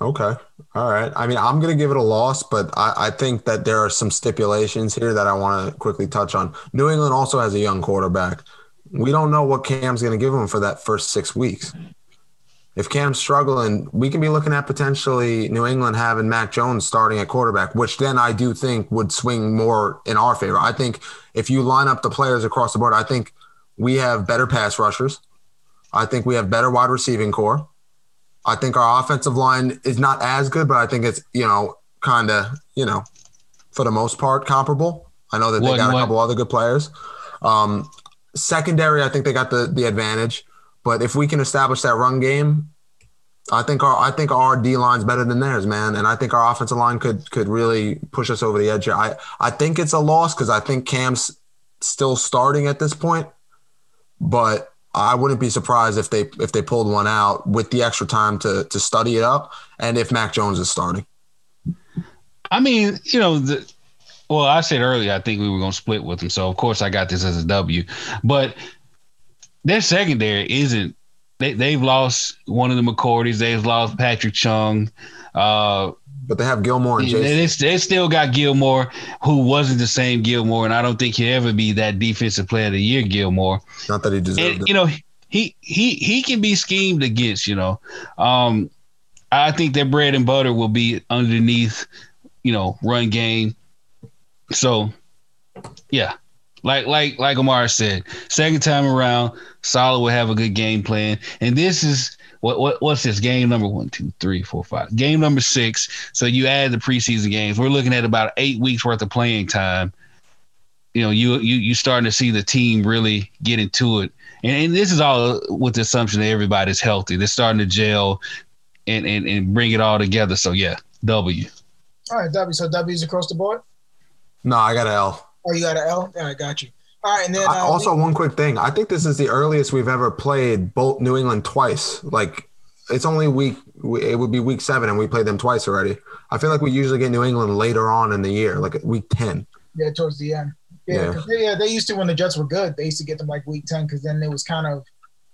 Okay. All right. I mean, I'm going to give it a loss, but I, I think that there are some stipulations here that I want to quickly touch on. New England also has a young quarterback. We don't know what Cam's going to give him for that first six weeks. If Cam's struggling, we can be looking at potentially New England having Mac Jones starting at quarterback, which then I do think would swing more in our favor. I think if you line up the players across the board, I think we have better pass rushers. I think we have better wide receiving core. I think our offensive line is not as good, but I think it's you know kind of you know for the most part comparable. I know that they got a couple other good players. Um, secondary, I think they got the the advantage, but if we can establish that run game, I think our I think our D line's better than theirs, man, and I think our offensive line could could really push us over the edge. here. I I think it's a loss because I think Cam's still starting at this point, but I wouldn't be surprised if they if they pulled one out with the extra time to to study it up, and if Mac Jones is starting. I mean, you know, the, well, I said earlier, I think we were going to split with them. So, of course, I got this as a W. But their secondary isn't, they, they've lost one of the McCourtys. They've lost Patrick Chung. Uh, But they have Gilmore and they, Jason. they, they still got Gilmore, who wasn't the same Gilmore. And I don't think he'll ever be that defensive player of the year, Gilmore. Not that he deserved And, it. you know, he he he can be schemed against. You know, um, I think their bread and butter will be underneath. You know, run game. So, yeah, like like like Amar said, second time around, Saleh will have a good game plan, and this is what what what's this game number one, two, three, four, five. Game number six. So you add the preseason games. We're looking at about eight weeks worth of playing time. You know, you you you starting to see the team really get into it. And, and this is all with the assumption that everybody's healthy. They're starting to gel and, and and bring it all together. So yeah, W. All right, W. So W's across the board. No, I got an L. Oh, you got an L. All right, got you. All right, and then uh, also, one quick thing. I think this is the earliest we've ever played both New England twice. Like, it's only week. It would be week seven, and we played them twice already. I feel like we usually get New England later on in the year, like week ten. yeah, towards the end. Yeah, Yeah. they, yeah, they used to when the Jets were good. They used to get them like week ten because then it was kind of,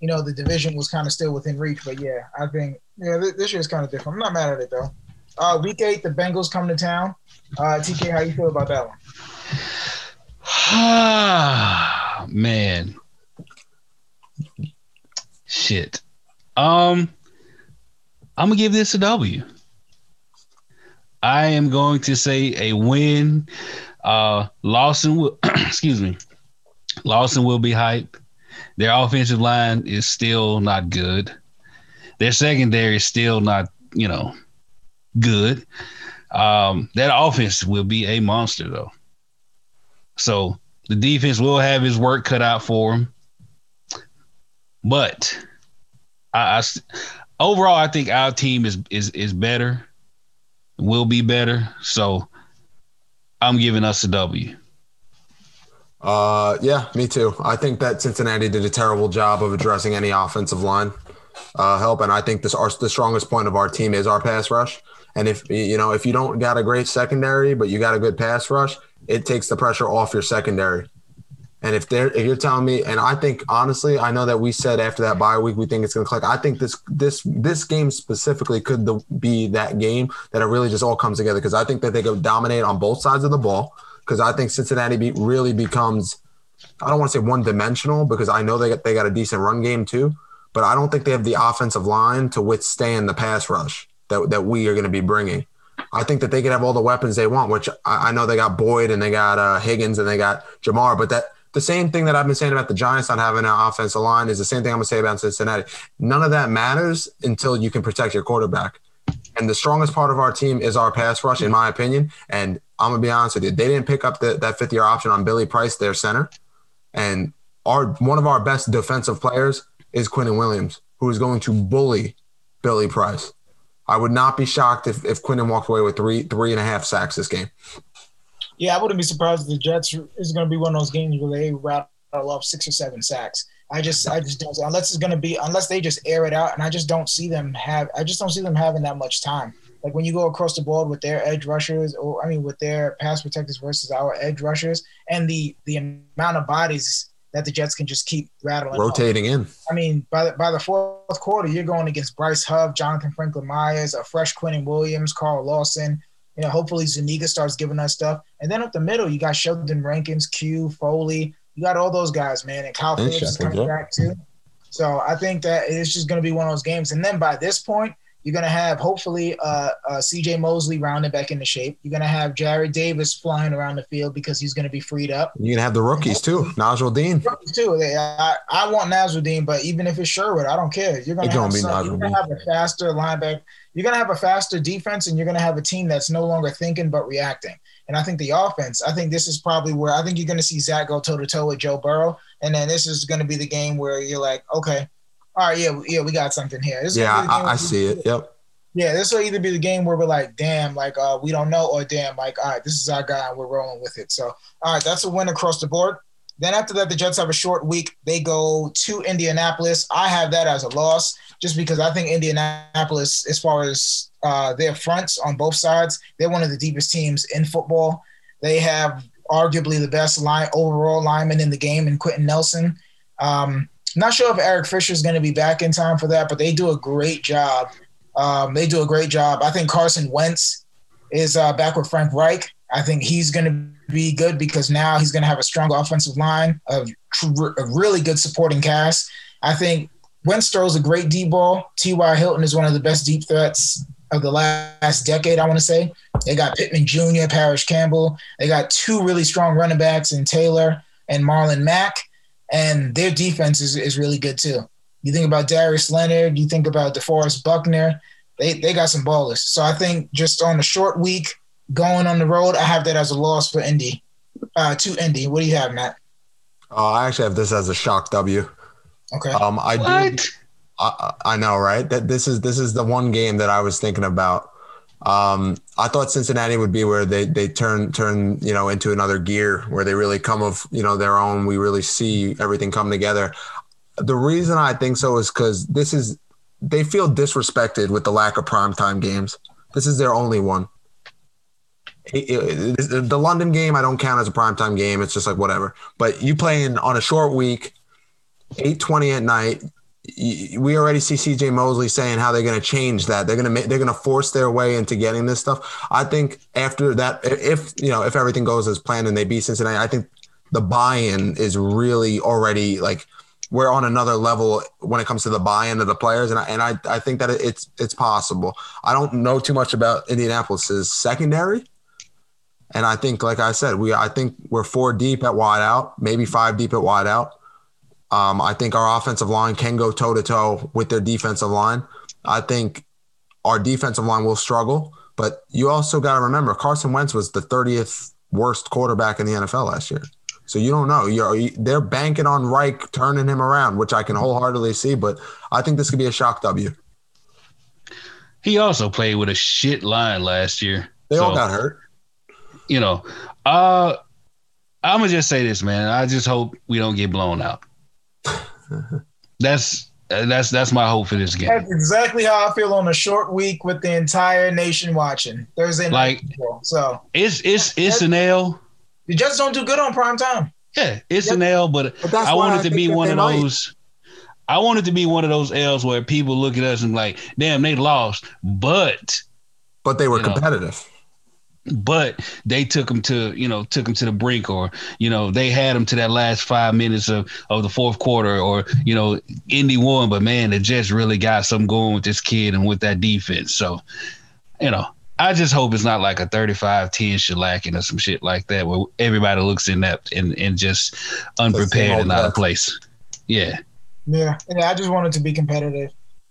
you know, the division was kind of still within reach. But yeah, I think yeah, this year is kind of different. I'm not mad at it though. Uh, week eight, the Bengals come to town. Uh, TK, how you feel about that one? Ah, man. Shit. Um, I'm gonna give this a W. I am going to say a win. Uh, Lawson will, excuse me, Lawson will be hyped. Their offensive line is still not good. Their secondary is still not, you know, good. Um, that offense will be a monster though. So the defense will have his work cut out for him. But I, I overall, I think our team is is is better, will be better. So I'm giving us a W. Uh, yeah, me too. I think that Cincinnati did a terrible job of addressing any offensive line uh, help, and I think this our the strongest point of our team is our pass rush. And if you know if you don't got a great secondary, but you got a good pass rush, it takes the pressure off your secondary. And if they're if you're telling me, and I think honestly, I know that we said after that bye week we think it's going to click. I think this this this game specifically could the, be that game that it really just all comes together because I think that they could dominate on both sides of the ball. Because I think Cincinnati be, really becomes, I don't want to say one dimensional because I know they got, they got a decent run game too, but I don't think they have the offensive line to withstand the pass rush that that we are going to be bringing. I think that they could have all the weapons they want, which I, I know they got Boyd and they got uh, Higgins and they got Ja'Marr, but that the same thing that I've been saying about the Giants not having an offensive line is the same thing I'm gonna say about Cincinnati. None of that matters until you can protect your quarterback. And the strongest part of our team is our pass rush, in my opinion. And I'm gonna be honest with you, they didn't pick up the, that fifth year option on Billy Price, their center. And our one of our best defensive players is Quinnen Williams, who is going to bully Billy Price. I would not be shocked if, if Quinnen walked away with three three and a half sacks this game. Yeah, I wouldn't be surprised if the Jets is going to be one of those games where they rattle off six or seven sacks. I just, I just don't. Unless it's going to be, unless they just air it out, and I just don't see them have. I just don't see them having that much time. Like when you go across the board with their edge rushers, or I mean, with their pass protectors versus our edge rushers, and the the amount of bodies that the Jets can just keep rattling. Rotating in. I mean, by the, by the fourth quarter, you're going against Bryce Huff, Jonathan Franklin Myers, a fresh Quinnen Williams, Carl Lawson. You know, hopefully Zuniga starts giving us stuff. And then up the middle, you got Sheldon Rankins, Q, Foley. You got all those guys, man. And Kyle Phillips is coming yeah. back too. So I think that it's just going to be one of those games. And then by this point, you're going to have hopefully uh, uh, CJ Mosley rounded back into shape. You're going to have Jarrad Davis flying around the field because he's going to be freed up. You're going to have the rookies too. Najee Dean. too. I, I want Nasirildeen, but even if it's Sherwood, I don't care. You're gonna have some, you're gonna have a faster linebacker. You're gonna have a faster defense, and you're gonna have a team that's no longer thinking but reacting. And I think the offense. I think this is probably where I think you're gonna see Zach go toe to toe with Joe Burrow, and then this is gonna be the game where you're like, okay, all right, yeah, yeah, we got something here. This Yeah, gonna be the game I, I see it. Yep. yeah, this will either be the game where we're like, damn, like uh, we don't know, or damn, like, all right, this is our guy, and we're rolling with it. So, all right, that's a win across the board. Then after that, the Jets have a short week. They go to Indianapolis. I have that as a loss, just because I think Indianapolis, as far as uh, their fronts on both sides, they're one of the deepest teams in football. They have arguably the best line overall lineman in the game in Quenton Nelson. Um, not sure if Eric Fisher is going to be back in time for that, but they do a great job um, they do a great job. I think Carson Wentz is uh, back with Frank Reich. I think he's going to be good because now he's going to have a strong offensive line, a, tr- a really good supporting cast. I think Wentz throws a great deep ball. T.Y. Hilton is one of the best deep threats of the last decade, I want to say. They got Pittman Jr., Parris Campbell. They got two really strong running backs in Taylor and Marlon Mack, and their defense is, is really good too. You think about Darius Leonard. You think about DeForest Buckner. They they got some ballers. So I think just on a short week going on the road, I have that as a loss for Indy. Uh, to Indy. What do you have, Matt? Uh, I actually have this as a shock W. Okay. Um, I What? do. I, I know, right? That this is this is the one game that I was thinking about. Um, I thought Cincinnati would be where they they turn turn you know into another gear where they really come of you know their own. We really see everything come together. The reason I think so is because this is they feel disrespected with the lack of primetime games. This is their only one. It- it- it- the London game I don't count as a primetime game. It's just like whatever. But you playing on a short week, eight twenty at night. We already see CJ Mosley saying how they're going to change that. They're going to make, they're going to force their way into getting this stuff. I think after that, if you know if everything goes as planned and they beat Cincinnati, I think the buy-in is really already like we're on another level when it comes to the buy-in of the players, and I and I, I think that it's it's possible. I don't know too much about Indianapolis's secondary, and I think, like I said, we I think we're four deep at wideout, maybe five deep at wide out. Um, I think our offensive line can go toe to toe with their defensive line. I think our defensive line will struggle, but you also got to remember Carson Wentz was the 30th worst quarterback in the NFL last year. So you don't know. You're, they're banking on Reich turning him around, which I can wholeheartedly see. But I think this could be a shock W. He also played with a shit line last year. They all got hurt. you know, uh, I'm gonna just say this, man. I just hope we don't get blown out. That's that's that's my hope for this game. That's exactly how I feel on a short week with the entire nation watching Thursday night. Like football. So it's it's it's an L. the Jets don't do good on prime time. Yeah, it's an L, but But I why want I it to be one of might. those. I want it to be one of those L's where people look at us and like, damn, they lost, but But they were competitive. know. But they took them to you know took them to the brink or you know they had them to that last five minutes of, of the fourth quarter or you know Indy won but man the Jets really got something going with this kid and with that defense so you know I just hope it's not like a 35-10 shellacking or some shit like that where everybody looks in that and, and just unprepared and out of place yeah Yeah, yeah. I just wanted to be competitive.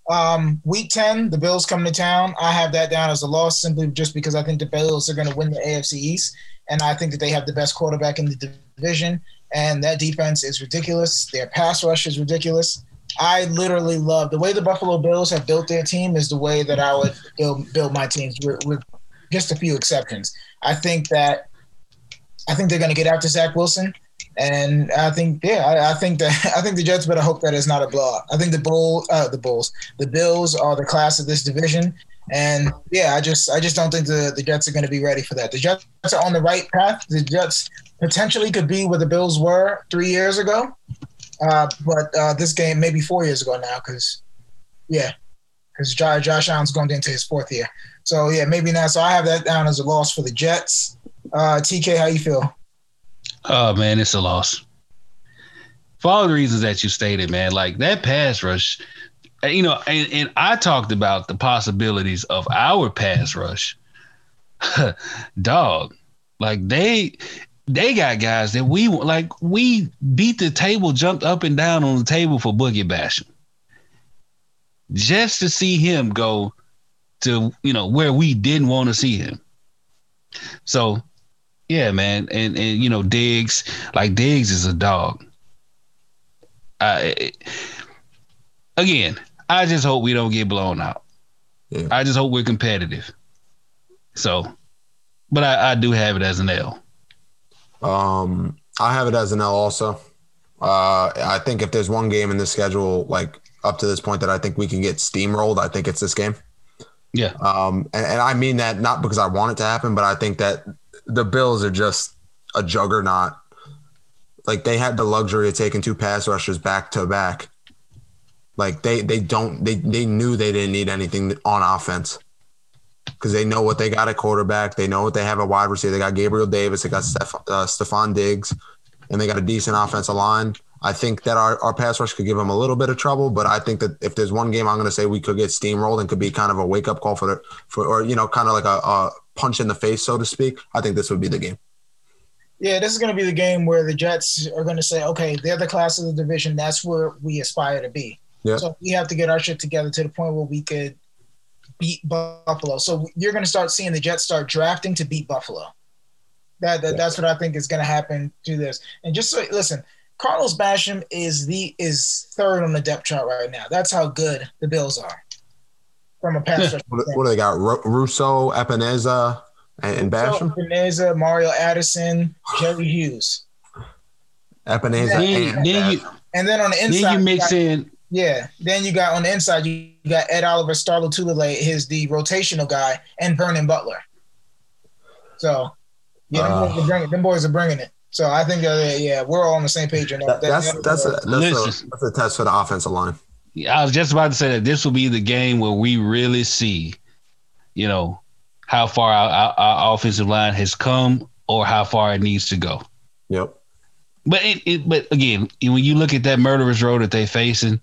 Um, week ten, the Bills come to town. I have that down as a loss simply just because I think the Bills are going to win the AFC East, and I think that they have the best quarterback in the division, and that defense is ridiculous. Their pass rush is ridiculous. I literally love the way the Buffalo Bills have built their team is the way that I would build build my teams with, with just a few exceptions. I think that I think they're going to get after Zach Wilson. And I think, yeah, I, I think that I think the Jets better hope that it's not a blowout. I think the bull, uh, the Bulls, the Bills are the class of this division, and yeah, I just I just don't think the, the Jets are going to be ready for that. The Jets are on the right path. The Jets potentially could be where the Bills were three years ago, uh, but uh, this game maybe four years ago now, because yeah, because Josh, Josh Allen's going into his fourth year. So yeah, maybe not. So I have that down as a loss for the Jets. Uh, TK, how you feel? Oh man, it's a loss. For all the reasons that you stated, man, like that pass rush, uh, you know, and, and I talked about the possibilities of our pass rush. Dog, like they they got guys that we like we beat the table, jumped up and down on the table for Boogie Basham. Just to see him go to, you know, where we didn't want to see him. So yeah, man, and and you know Diggs, like Diggs is a dog. I again, I just hope we don't get blown out. Yeah. I just hope we're competitive. So, but I, I do have it as an L. Um, I have it as an L also. Uh, I think if there's one game in the schedule, like up to this point, that I think we can get steamrolled, I think it's this game. Yeah. Um, and, and I mean that not because I want it to happen, but I think that the Bills are just a juggernaut. Like they had the luxury of taking two pass rushers back to back. Like they they don't they they knew they didn't need anything on offense because they know what they got at quarterback. They know what they have at wide receiver. They got Gabriel Davis. They got Steph, uh, Stefon Diggs, and they got a decent offensive line. I think that our, our pass rush could give them a little bit of trouble, but I think that if there's one game I'm going to say we could get steamrolled and could be kind of a wake up call for the for or you know kind of like a, a punch in the face, so to speak. I think this would be the game. Yeah, this is going to be the game where the Jets are going to say, okay, they're the class of the division. That's where we aspire to be. Yeah. So we have to get our shit together to the point where we could beat Buffalo. So you're going to start seeing the Jets start drafting to beat Buffalo. That, that that's what I think is going to happen to this. And just so listen, Carlos Basham is the is third on the depth chart right now. That's how good the Bills are from a pass rush. What, what do they got? Ru- Rousseau, Epenesa, and, and Basham. So, Beneza, Mario Addison, Jerry Hughes, Epenesa Then, and then you and then on the inside, then you you mix got- in yeah. Then you got on the inside, you got Ed Oliver, Star Lotulelei, his the rotational guy, and Vernon Butler. So, yeah, them, Uh. boys are bringing, them boys are bringing it. So I think, uh, yeah, we're all on the same page on that. That- that's that's a, that's, a, that's a test for the offensive line. I was just about to say that this will be the game where we really see, you know, how far our, our, our offensive line has come or how far it needs to go. Yep. But it, it but again, when you look at that murderous road that they're facing,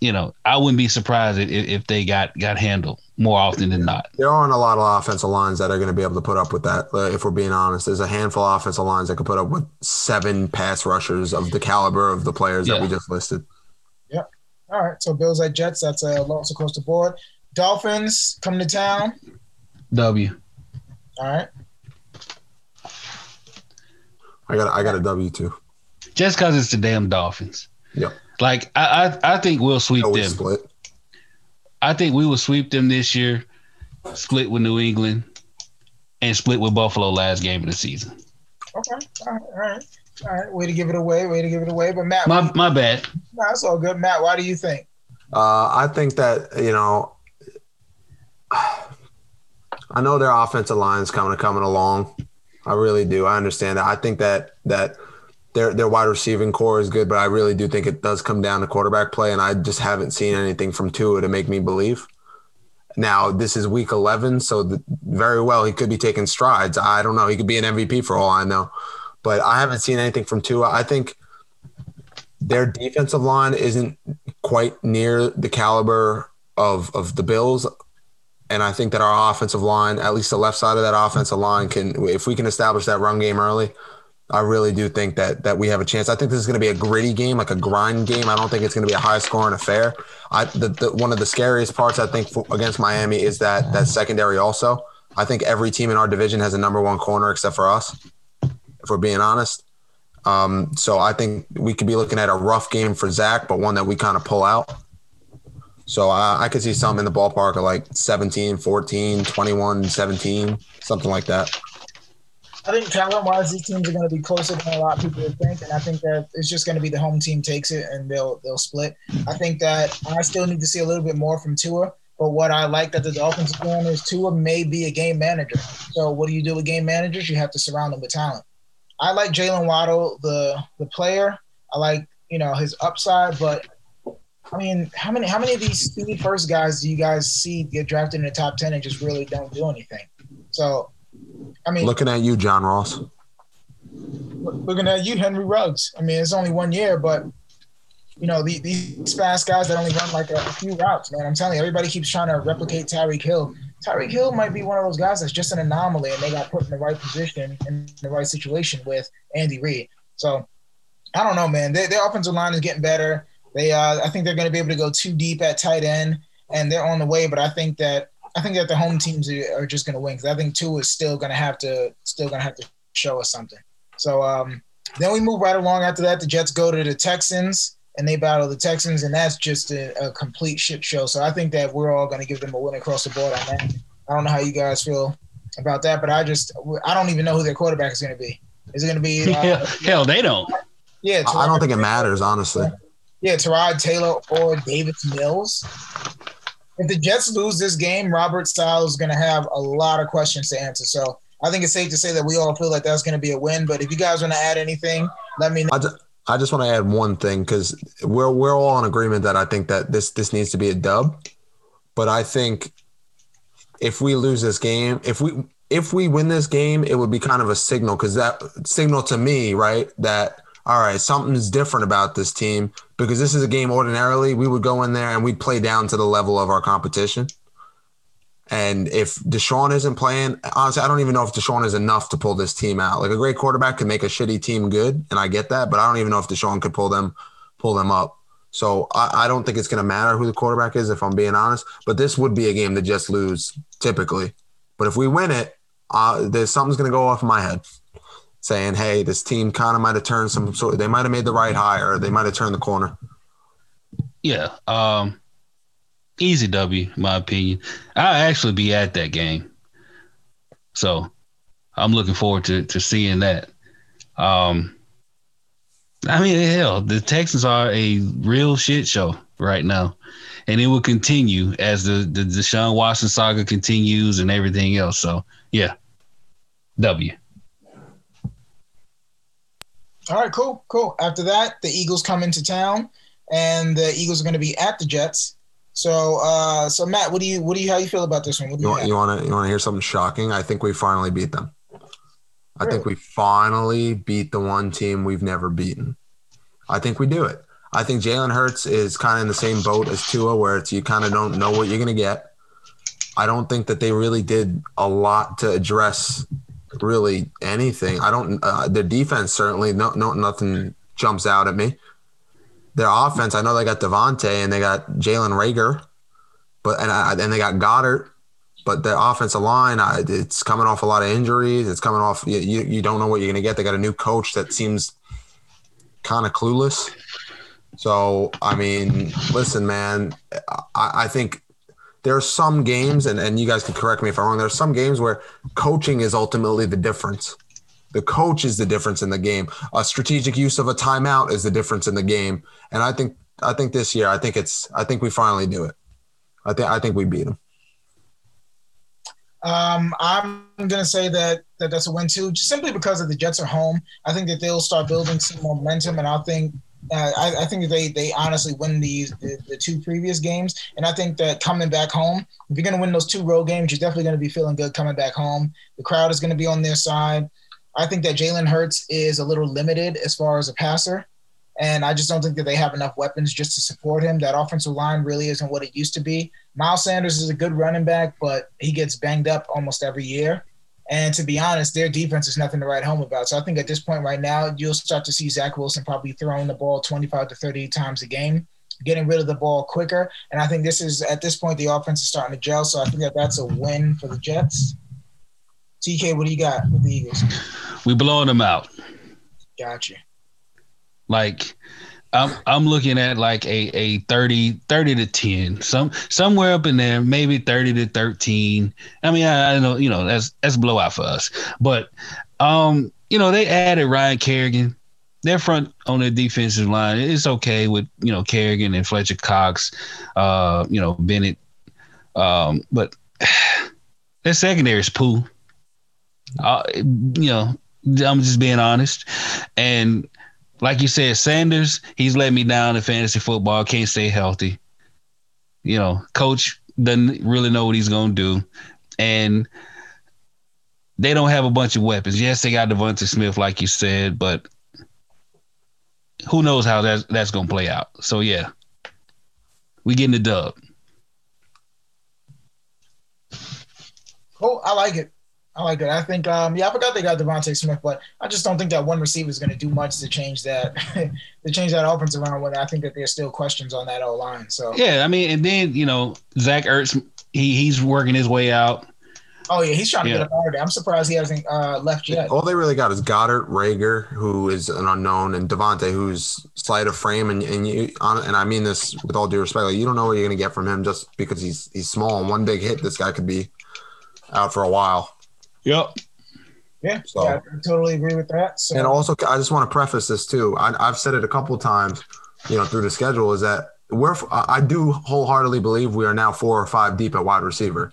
you know, I wouldn't be surprised if, if they got got handled more often than not. There aren't a lot of offensive lines that are going to be able to put up with that. uh, if we're being honest, there's a handful of offensive lines that could put up with seven pass rushers of the caliber of the players that we just listed. All right. So Bills at Jets. That's uh, a loss across the board. Dolphins come to town. W. All right. I got I got a W too. Just because it's the damn Dolphins. Yep. Like I, I I think we'll sweep No, we them. split. I think we will sweep them this year, split with New England, and split with Buffalo last game of the season. Okay. All right. All right. All right. Way to give it away. Way to give it away. But Matt, My my bad. no, that's all good. Matt, why do you think? Uh, I think that you know, I know their offensive line is coming coming along. I really do. I understand that. I think that that their their wide receiving core is good, but I really do think it does come down to quarterback play, and I just haven't seen anything from Tua to make me believe. Now this is week eleven, so the, very well he could be taking strides. I don't know. He could be an MVP for all I know, but I haven't seen anything from Tua. I think their defensive line isn't quite near the caliber of of the Bills. And I think that our offensive line, at least the left side of that offensive line, can if we can establish that run game early, I really do think that that we have a chance. I think this is going to be a gritty game, like a grind game. I don't think it's going to be a high scoring affair. I the, the one of the scariest parts I think for, against Miami is that that secondary. Also, I think every team in our division has a number one corner except for us. If we're being honest, um, so I think we could be looking at a rough game for Zach, but one that we kind of pull out. So I, I could see something in the ballpark of like 17, 14, 21, 17, something like that. I think talent wise, these teams are going to be closer than a lot of people think, and I think that it's just going to be the home team takes it and they'll they'll split. I think that I still need to see a little bit more from Tua, but what I like that the Dolphins are doing is Tua may be a game manager. So what do you do with game managers? You have to surround them with talent. I like Jaylen Waddle, the the player. I like you know his upside, but I mean, how many how many of these first guys do you guys see get drafted in the top ten and just really don't do anything? So, I mean, Looking at you, John Ross. looking at you, Henry Ruggs. I mean, it's only one year, but you know the, these fast guys that only run like a, a few routes, man. I'm telling you, everybody keeps trying to replicate Tyreek Hill. Tyreek Hill might be one of those guys that's just an anomaly, and they got put in the right position in the right situation with Andy Reid. So I don't know, man. They, their offensive line is getting better. They, uh, I think they're going to be able to go too deep at tight end, and they're on the way. But I think that I think that the home teams are, just going to win because I think Tua is still going to have to still going to have to show us something. So um, then we move right along after that. The Jets go to the Texans and they battle the Texans, and that's just a, a complete shit show. So I think that we're all going to give them a win across the board on that. I don't know how you guys feel about that, but I just I don't even know who their quarterback is going to be. Is it going to be uh, Hell, hell, they don't. yeah? I I don't think it matters, honestly. yeah, Tyrod Taylor or Davis Mills. If the Jets lose this game, Robert Styles is going to have a lot of questions to answer. So I think it's safe to say that we all feel like that's going to be a win. But if you guys want to add anything, let me know. I just, I just want to add one thing because we're we're all in agreement that I think that this this needs to be a dub, but I think if we lose this game, if we if we win this game, it would be kind of a signal because that signal to me, right, that all right, something's different about this team because this is a game ordinarily we would go in there and we'd play down to the level of our competition. And if Deshaun isn't playing, honestly, I don't even know if Deshaun is enough to pull this team out. Like a great quarterback can make a shitty team good, and I get that, but I don't even know if Deshaun could pull them pull them up. So I, I don't think it's going to matter who the quarterback is, if I'm being honest. But this would be a game to just lose typically. But if we win it, uh, there's something's going to go off my head saying, "Hey, this team kind of might have turned some sort. They might have made the right hire. They might have turned the corner." Yeah, um, easy W, in my opinion. I'll actually be at that game, so I'm looking forward to to seeing that. Um, I mean, hell, the Texans are a real shit show right now, and it will continue as the the Deshaun Watson saga continues and everything else. So, yeah, W. All right, cool, cool. After that, the Eagles come into town, and the Eagles are going to be at the Jets. So, uh, so Matt, what do you, what do you, how you feel about this one? What do You want you want to you want to hear something shocking? I think we finally beat them. I think we finally beat the one team we've never beaten. I think we do it. I think Jalen Hurts is kind of in the same boat as Tua, where it's you kind of don't know what you're going to get. I don't think that they really did a lot to address really anything. I don't. Uh, their defense certainly no no nothing jumps out at me. Their offense, I know they got DeVonta and they got Jalen Reagor, but and and they got Goedert, but their offensive line, it's coming off a lot of injuries. It's coming off. You, you, you don't know what you're going to get. They got a new coach that seems kind of clueless. So I mean, listen, man, I, I think there are some games, and, and you guys can correct me if I'm wrong. There are some games where coaching is ultimately the difference. The coach is the difference in the game. A strategic use of a timeout is the difference in the game. And I think I think this year, I think it's I think we finally do it. I think I think we beat them. Um, I'm gonna say that, that that's a win too, just simply because of the Jets are home. I think that they'll start building some momentum, and I think uh, I, I think they they honestly win these the, the two previous games, and I think that coming back home, if you're gonna win those two road games, you're definitely gonna be feeling good coming back home. The crowd is gonna be on their side. I think that Jalen Hurts is a little limited as far as a passer. And I just don't think that they have enough weapons just to support him. That offensive line really isn't what it used to be. Miles Sanders is a good running back, but he gets banged up almost every year. And to be honest, their defense is nothing to write home about. So I think at this point right now, you'll start to see Zach Wilson probably throwing the ball 25 to 30 times a game, getting rid of the ball quicker. And I think this is, at this point, the offense is starting to gel. So I think that that's a win for the Jets. TK, what do you got with the Eagles? We blowing them out. Gotcha. Like I'm I'm looking at like a, a 30, 30 to 10. Some somewhere up in there, maybe 30 to 13. I mean, I, I know, you know, that's that's blowout for us. But um, you know, they added Ryan Kerrigan. Their front on their defensive line, it's okay with, you know, Kerrigan and Fletcher Cox, uh, you know, Bennett. Um, but their secondary is poo. Uh, you know, I'm just being honest. And like you said, Sanders, he's let me down in fantasy football. Can't stay healthy. You know, coach doesn't really know what he's gonna do, and they don't have a bunch of weapons. Yes, they got Devonta Smith, like you said, but who knows how that's that's gonna play out. So yeah, we getting the dub. Cool. I like it. I like it. I think, um, yeah, I forgot they got DeVonta Smith, but I just don't think that one receiver is going to do much to change that, to change that offense around. When I think that there's still questions on that O line. So, Yeah, I mean, and then you know Zach Ertz, he he's working his way out. oh yeah, he's trying to Yeah. get up out of there. I'm surprised he hasn't uh, left yet. All they really got is Goedert, Reagor, who is an unknown, and DeVonta, who's slight of frame. And and you and I mean this with all due respect, like you don't know what you're going to get from him just because he's he's small. And one big hit, this guy could be out for a while. Yep. Yeah, So- yeah, I totally agree with that. So, And also, I just want to preface this too. I, I've said it a couple of times, you know, through the schedule, is that we're. I I do wholeheartedly believe we are now four or five deep at wide receiver.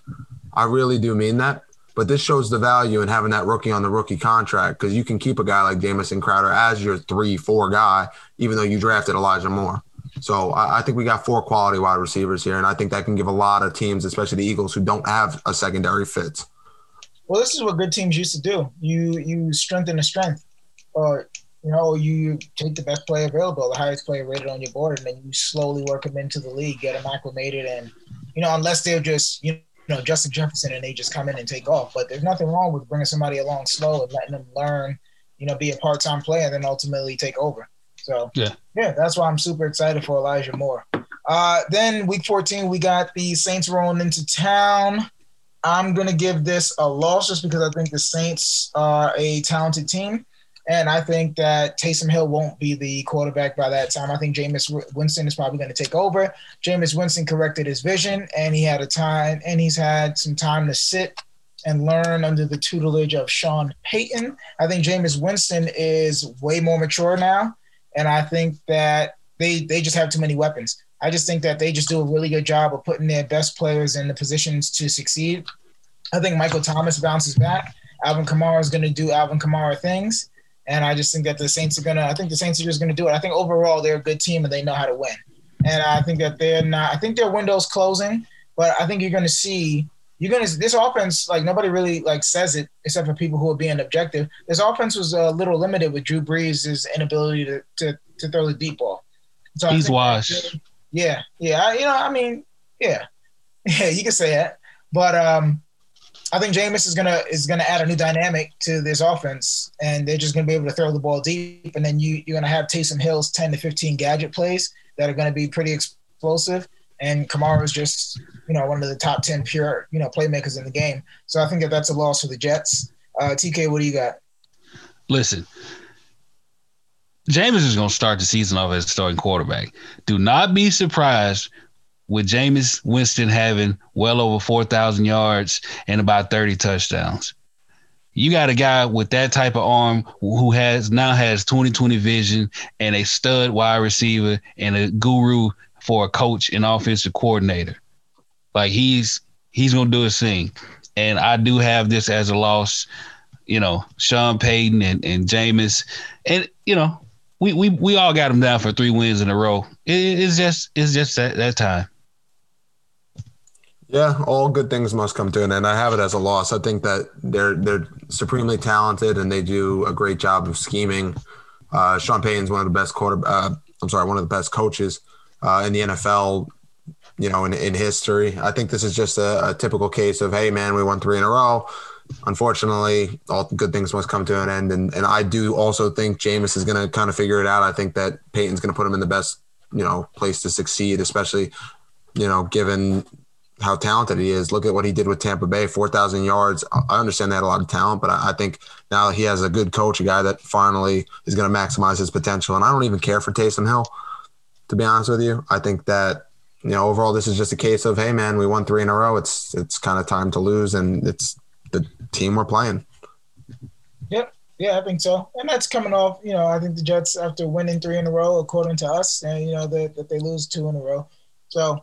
I really do mean that. But this shows the value in having that rookie on the rookie contract because you can keep a guy like Jamison Crowder as your three, four guy, even though you drafted Elijah Moore. So I, I think we got four quality wide receivers here, and I think that can give a lot of teams, especially the Eagles, who don't have a secondary fits. Well, this is what good teams used to do. You you strengthen the strength, or you know, you take the best player available, the highest player rated on your board, and then you slowly work them into the league, get them acclimated, and you know, unless they're just you know Justin Jefferson and they just come in and take off. But there's nothing wrong with bringing somebody along slow and letting them learn, you know, be a part-time player, and then ultimately take over. So Yeah. yeah, that's why I'm super excited for Elijah Moore. Uh, then week 14, we got the Saints rolling into town. I'm gonna give this a loss just because I think the Saints are a talented team, and I think that Taysom Hill won't be the quarterback by that time. I think Jameis Winston is probably going to take over. Jameis Winston corrected his vision, and he had a time, and he's had some time to sit and learn under the tutelage of Sean Payton. I think Jameis Winston is way more mature now, and I think that they they just have too many weapons. I just think that they just do a really good job of putting their best players in the positions to succeed. I think Michael Thomas bounces back. Alvin Kamara is going to do Alvin Kamara things, and I just think that the Saints are going to. I think the Saints are just going to do it. I think overall they're a good team and they know how to win. And I think that they're not. I think their window's closing, but I think you're going to see. You're gonna this offense like nobody really like says it except for people who are being objective. This offense was a little limited with Drew Brees' inability to to, to throw the deep ball. So He's washed. Yeah, yeah. I- You know, I mean, yeah, yeah. You can say that, but um, I think Jameis is gonna is gonna add a new dynamic to this offense, and they're just gonna be able to throw the ball deep, and then you you're gonna have Taysom Hill's ten to fifteen gadget plays that are gonna be pretty explosive, and Kamara is just you know one of the top ten pure you know playmakers in the game. So I think that that's a loss for the Jets. Uh, TK, what do you got? Listen, Jameis is going to start the season off as starting quarterback. Do not be surprised with Jameis Winston having well over 4,000 yards and about 30 touchdowns. You got a guy with that type of arm who has now has 2020 vision and a stud wide receiver and a guru for a coach and offensive coordinator. Like he's he's gonna do his thing. And I do have this as a loss you know, Sean Payton and, and Jameis. And, you know, we, we we all got them down for three wins in a row. It, it's just it's just that, that time. Yeah, all good things must come to an end. I have it as a loss. I think that they're they're supremely talented and they do a great job of scheming. Uh, Sean Payton's one of the best quarter. Uh, I'm sorry, one of the best coaches uh, in the NFL. You know, in, in history. I think this is just a, a typical case of, hey, man, we won three in a row. Unfortunately, all good things must come to an end. And and I do also think Jameis is going to kind of figure it out. I think that Payton's going to put him in the best, you know, place to succeed, especially, you know, given how talented he is. Look at what he did with Tampa Bay, 4,000 yards. I understand they had a lot of talent, but I I think now he has a good coach, a guy that finally is going to maximize his potential. And I don't even care for Taysom Hill, to be honest with you. I think that, you know, overall, this is just a case of, hey, man, we won three in a row. It's it's kind of time to lose, and it's the team we're playing. Yep. Yeah, I think so. And that's coming off, you know, I think the Jets, after winning three in a row, according to us, and, you know, that, that they lose two in a row. So,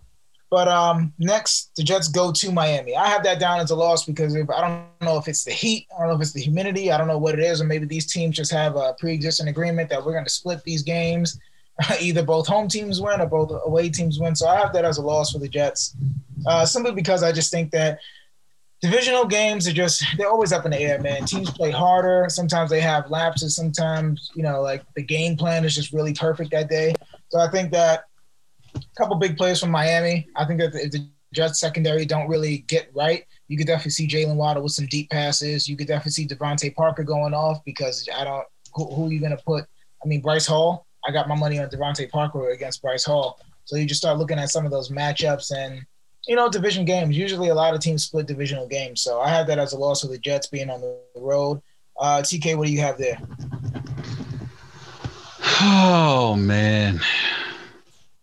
but um, next, the Jets go to Miami. I have that down as a loss because if I don't know if it's the heat, I don't know if it's the humidity, I don't know what it is, or maybe these teams just have a pre existing agreement that we're going to split these games. Either both home teams win or both away teams win. So I have that as a loss for the Jets, uh, simply because I just think that divisional games are just they're always up in the air man. Teams play harder. Sometimes they have lapses. Sometimes you know like the game plan is just really perfect that day. So i think that a couple big plays from miami i think that if the jets secondary don't really get right. You could definitely see jaylen waddle with some deep passes. You could definitely see devante parker going off because i don't who, who are you going to put? I mean bryce hall. I got my money on devante parker against bryce hall. So you just start looking at some of those matchups and you know, division games. Usually, a lot of teams split divisional games. So I had that as a loss for the Jets being on the road. Uh, TK, what do you have there? Oh man.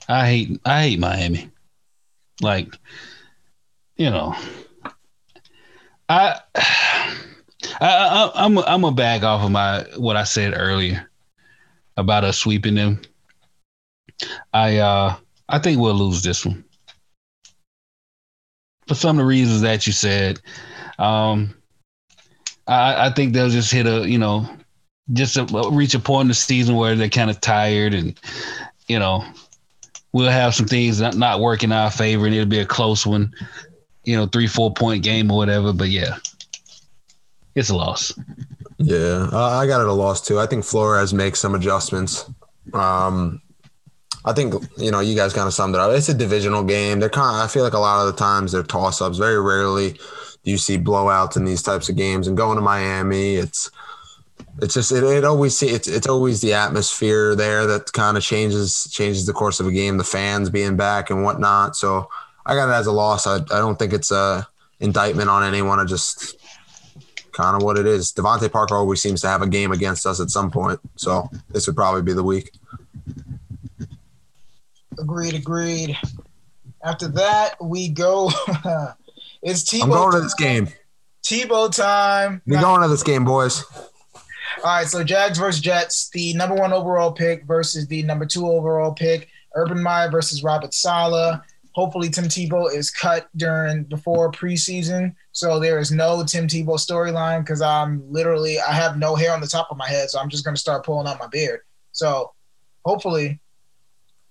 I hate I hate Miami. Like, you know, I, I, I I'm I'm a back off of my what I said earlier about us sweeping them. I uh I think we'll lose this one for some of the reasons that you said. Um, I I think they'll just hit a you know just a, reach a point in the season where they're kind of tired and you know we'll have some things not, not work in our favor and it'll be a close one you know three four point game or whatever but yeah it's a loss Yeah, I got it a loss too. I think Flores makes some adjustments. Um, I think you know you guys kind of summed it up. It's a divisional game. They're kind. Of, I feel like a lot of the times they're toss ups. Very rarely do you see blowouts in these types of games. And going to Miami, it's It's just it, it always it's it's always the atmosphere there that kind of changes changes the course of a game. The fans being back and whatnot. So I got it as a loss. I, I don't think it's a indictment on anyone. I just kind of what it is. DeVante Parker always seems to have a game against us at some point. So this would probably be the week. Agreed, agreed. After that, we go. it's Tebow. I'm going to this game. Tebow time. We're going to this game, boys. All right, so Jags versus Jets, the number one overall pick versus the number two overall pick. Urban Meyer versus Robert Saleh. Hopefully, Tim Tebow is cut during before preseason, so there is no Tim Tebow storyline because I'm literally I have no hair on the top of my head, so I'm just gonna start pulling out my beard. So, hopefully,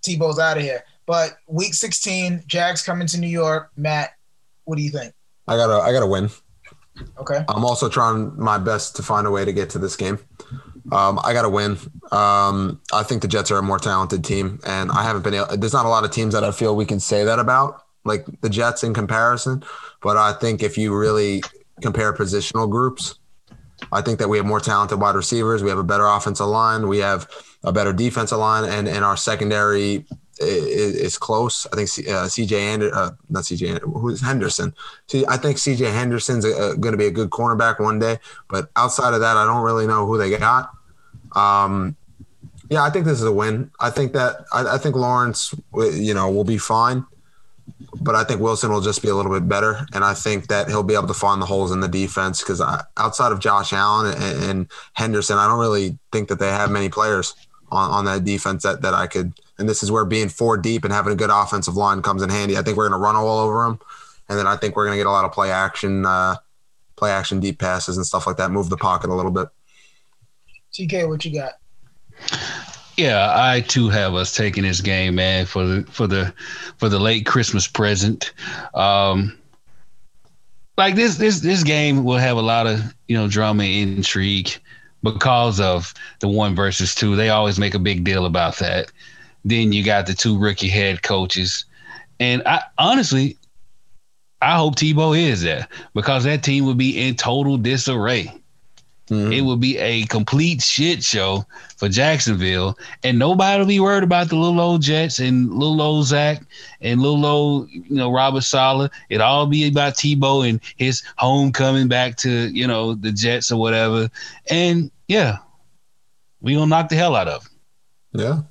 Tebow's out of here. But week 16, Jags coming to New York. Matt, what do you think? I gotta I gotta win. Okay. I'm also trying my best to find a way to get to this game. Um, I got to win. Um, I think the Jets are a more talented team, and I haven't been. Able, there's not a lot of teams that I feel we can say that about, like the Jets in comparison. But I think if you really compare positional groups, I think that we have more talented wide receivers. We have a better offensive line. We have a better defensive line, and and our secondary is, is close. I think uh, CJ and uh, not CJ who's Henderson. See, I think CJ Henderson's going to be a good cornerback one day, but outside of that, I don't really know who they got. Um, yeah, I think this is a win. I think that I, I think Lawrence, you know, will be fine, but I think Wilson will just be a little bit better, and I think that he'll be able to find the holes in the defense because outside of Josh Allen and, and, Henderson, I don't really think that they have many players on, on that defense that that I could. And this is where being four deep and having a good offensive line comes in handy. I think we're going to run all over them, and then I think we're going to get a lot of play action, uh, play action deep passes and stuff like that. Move the pocket a little bit. TK, what you got? Yeah, I too have us taking this game, man, for the for the for the late Christmas present. Um, like this this this game will have a lot of you know drama and intrigue because of the one versus two. They always make a big deal about that. Then you got the two rookie head coaches, and I honestly, I hope Tebow is there because that team would be in total disarray. Mm-hmm. It would be a complete shit show for Jacksonville, and nobody will be worried about the little old Jets and little old Zach and little old you know Robert Saleh. It all be about Tebow and his homecoming back to you know the Jets or whatever. And yeah, we gonna knock the hell out of. Them. Yeah.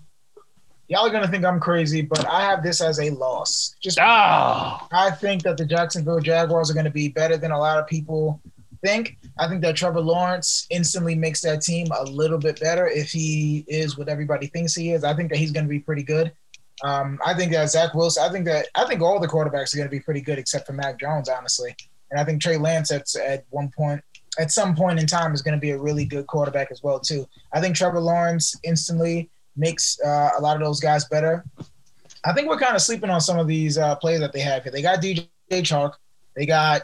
Y'all are gonna think I'm crazy, but I have this as a loss. Just oh. I think that the Jacksonville Jaguars are gonna be better than a lot of people think. I think that Trevor Lawrence instantly makes that team a little bit better if he is what everybody thinks he is. I think that he's going to be pretty good. Um, I think that Zach Wilson. I think that I think all the quarterbacks are going to be pretty good except for Mac Jones, honestly. And I think Trey Lance at at one point, at some point in time, is going to be a really good quarterback as well too. I think Trevor Lawrence instantly makes uh, a lot of those guys better. I think we're kind of sleeping on some of these uh, players that they have here. They got DJ Chark. They got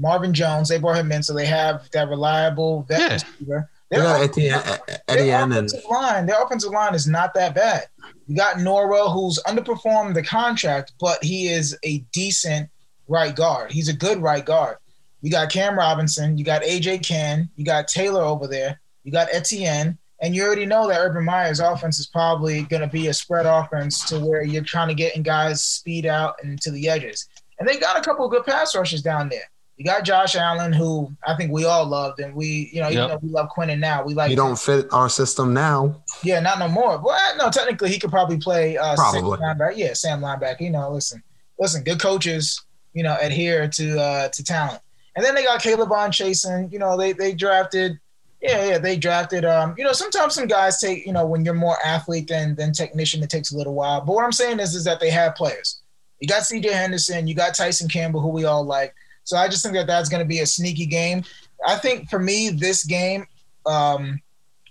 Marvin Jones. They brought him in, so they have that reliable vet yeah. receiver. Their, got Etienne, uh, uh, their offensive and... line, their offensive line is not that bad. You got Norwell, who's underperformed the contract, but he is a decent right guard. He's a good right guard. You got Cam Robinson, you got AJ Cann, you got Taylor over there, you got Etienne, and you already know that Urban Meyer's offense is probably going to be a spread offense to where you're trying to get in guys speed out and to the edges. And they got a couple of good pass rushes down there. You got Josh Allen, who I think we all loved, and we, you know, yep. even though we love Quinnen now, we like. He don't fit our system now. Yeah, not no more. Well, no, technically he could probably play. Uh, probably. Linebacker. Yeah, Sam linebacker. You know, listen, listen, good coaches, you know, adhere to uh, to talent. And then they got K'Lavon Chaisson. You know, they they drafted. Yeah, yeah, they drafted. Um, you know, sometimes some guys take. You know, when you're more athlete than than technician, it takes a little while. But what I'm saying is, is that they have players. You got C.J. Henderson. You got Tyson Campbell, who we all like. So I just think that that's going to be a sneaky game. I think for me, this game, um,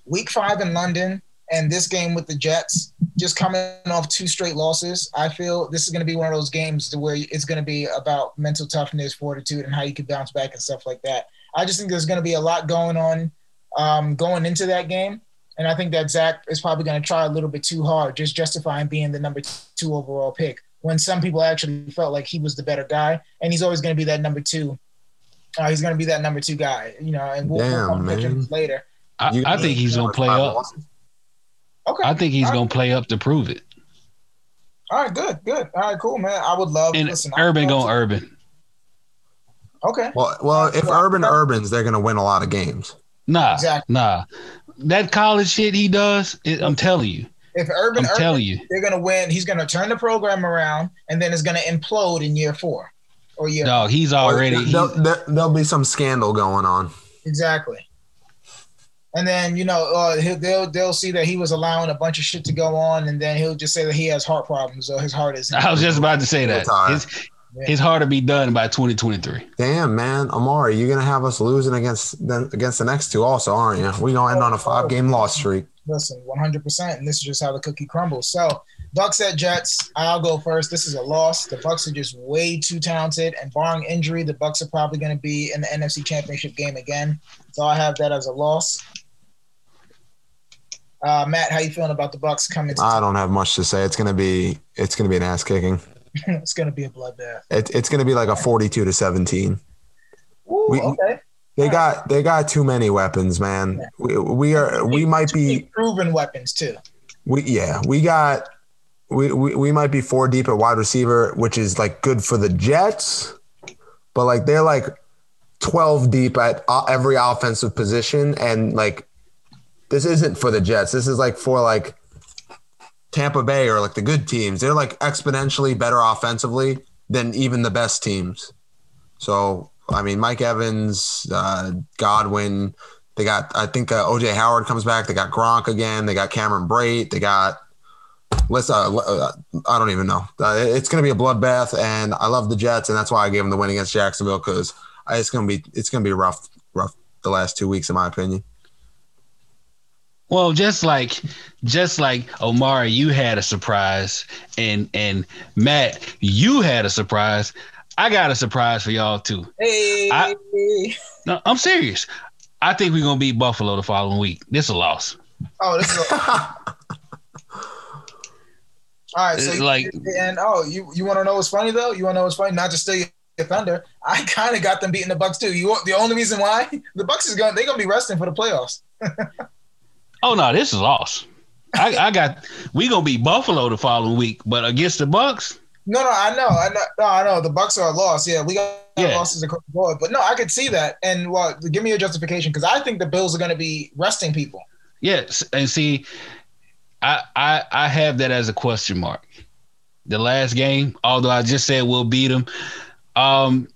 week five in London, and this game with the Jets, just coming off two straight losses, I feel this is going to be one of those games where it's going to be about mental toughness, fortitude, and how you can bounce back and stuff like that. I just think there's going to be a lot going on um, going into that game. And I think that Zach is probably going to try a little bit too hard, just justifying being the number two overall pick when some people actually felt like he was the better guy, and he's always going to be that number two. Uh, he's going to be that number two guy, you know. And we'll, Damn, we'll later. I, I think he's gonna play up. losses. Okay. I think he's All right. gonna play up to prove it. All right, good, good. All right, cool, man. I would love. And listen, Urban love going Urban. Okay. Well, well, if Well, Urban that- Urbans, they're gonna win a lot of games. Nah, Exactly. nah. That college shit he does, it, I'm telling you. If Urban, I'm Urban telling you. they're gonna win. He's gonna turn the program around, and then it's gonna implode in year four or year. Dog, he's already he- There'll, there, there'll be some scandal going on. Exactly. And then you know uh, he'll, they'll they'll see that he was allowing a bunch of shit to go on, and then he'll just say that he has heart problems or his heart is. I was just about to say that. Retire. His, his heart to be done by 2023. Damn, man, Omari, you're gonna have us losing against the, against the next two, also, aren't you? We gonna end on a five game loss streak. Listen, 100, percent and this is just how the cookie crumbles. So Bucks at Jets. I'll go first. This is a loss. The Bucks are just way too talented, and barring injury, the Bucks are probably going to be in the NFC Championship game again. So I have that as a loss. Uh, Matt, how you feeling about the Bucks coming? To I don't have much to say. It's gonna be it's gonna be an ass kicking. it's going to be a bloodbath. It, it's gonna be like a 42 to 17. Ooh, We- okay. They got they got too many weapons, man. We, we are we might be proven weapons too. we yeah we got we, we we might be four deep at wide receiver, which is like good for the Jets, but like they're like 12 deep at every offensive position, and like this isn't for the Jets. This is like for like Tampa Bay or like the good teams. They're like exponentially better offensively than even the best teams. So I mean, Mike Evans, uh, Godwin. They got, I think uh, OJ Howard comes back. They got Gronk again. They got Cameron Brate. They got, let's, uh, uh, I don't even know. Uh, it's going to be a bloodbath, and I love the Jets, and that's why I gave them the win against Jacksonville because it's going to be, it's going to be rough, rough the last two weeks, in my opinion. Well, just like just like Omari, you had a surprise, and and Matt, you had a surprise. I got a surprise for y'all too. Hey, I- No, I'm serious. I think we're gonna beat Buffalo the following week. This is a loss. oh, this is a, all right. So you, like- and oh, you you want to know what's funny though? You want to know what's funny? Not steal your thunder. I kind of got them beating the Bucks too. You the only reason why the Bucks is going they're gonna be resting for the playoffs. Oh no, this is a loss. I, I got we gonna beat Buffalo the following week, but against the Bucks, No, no, I know, I know, no, I know. The Bucks are a loss. Yeah, we got Yeah. losses across the board, but no, I could see that. And well, give me your justification because I think the Bills are going to be resting people. yes. And see, I I I have that as a question mark. The last game, although I just said we'll beat them, um,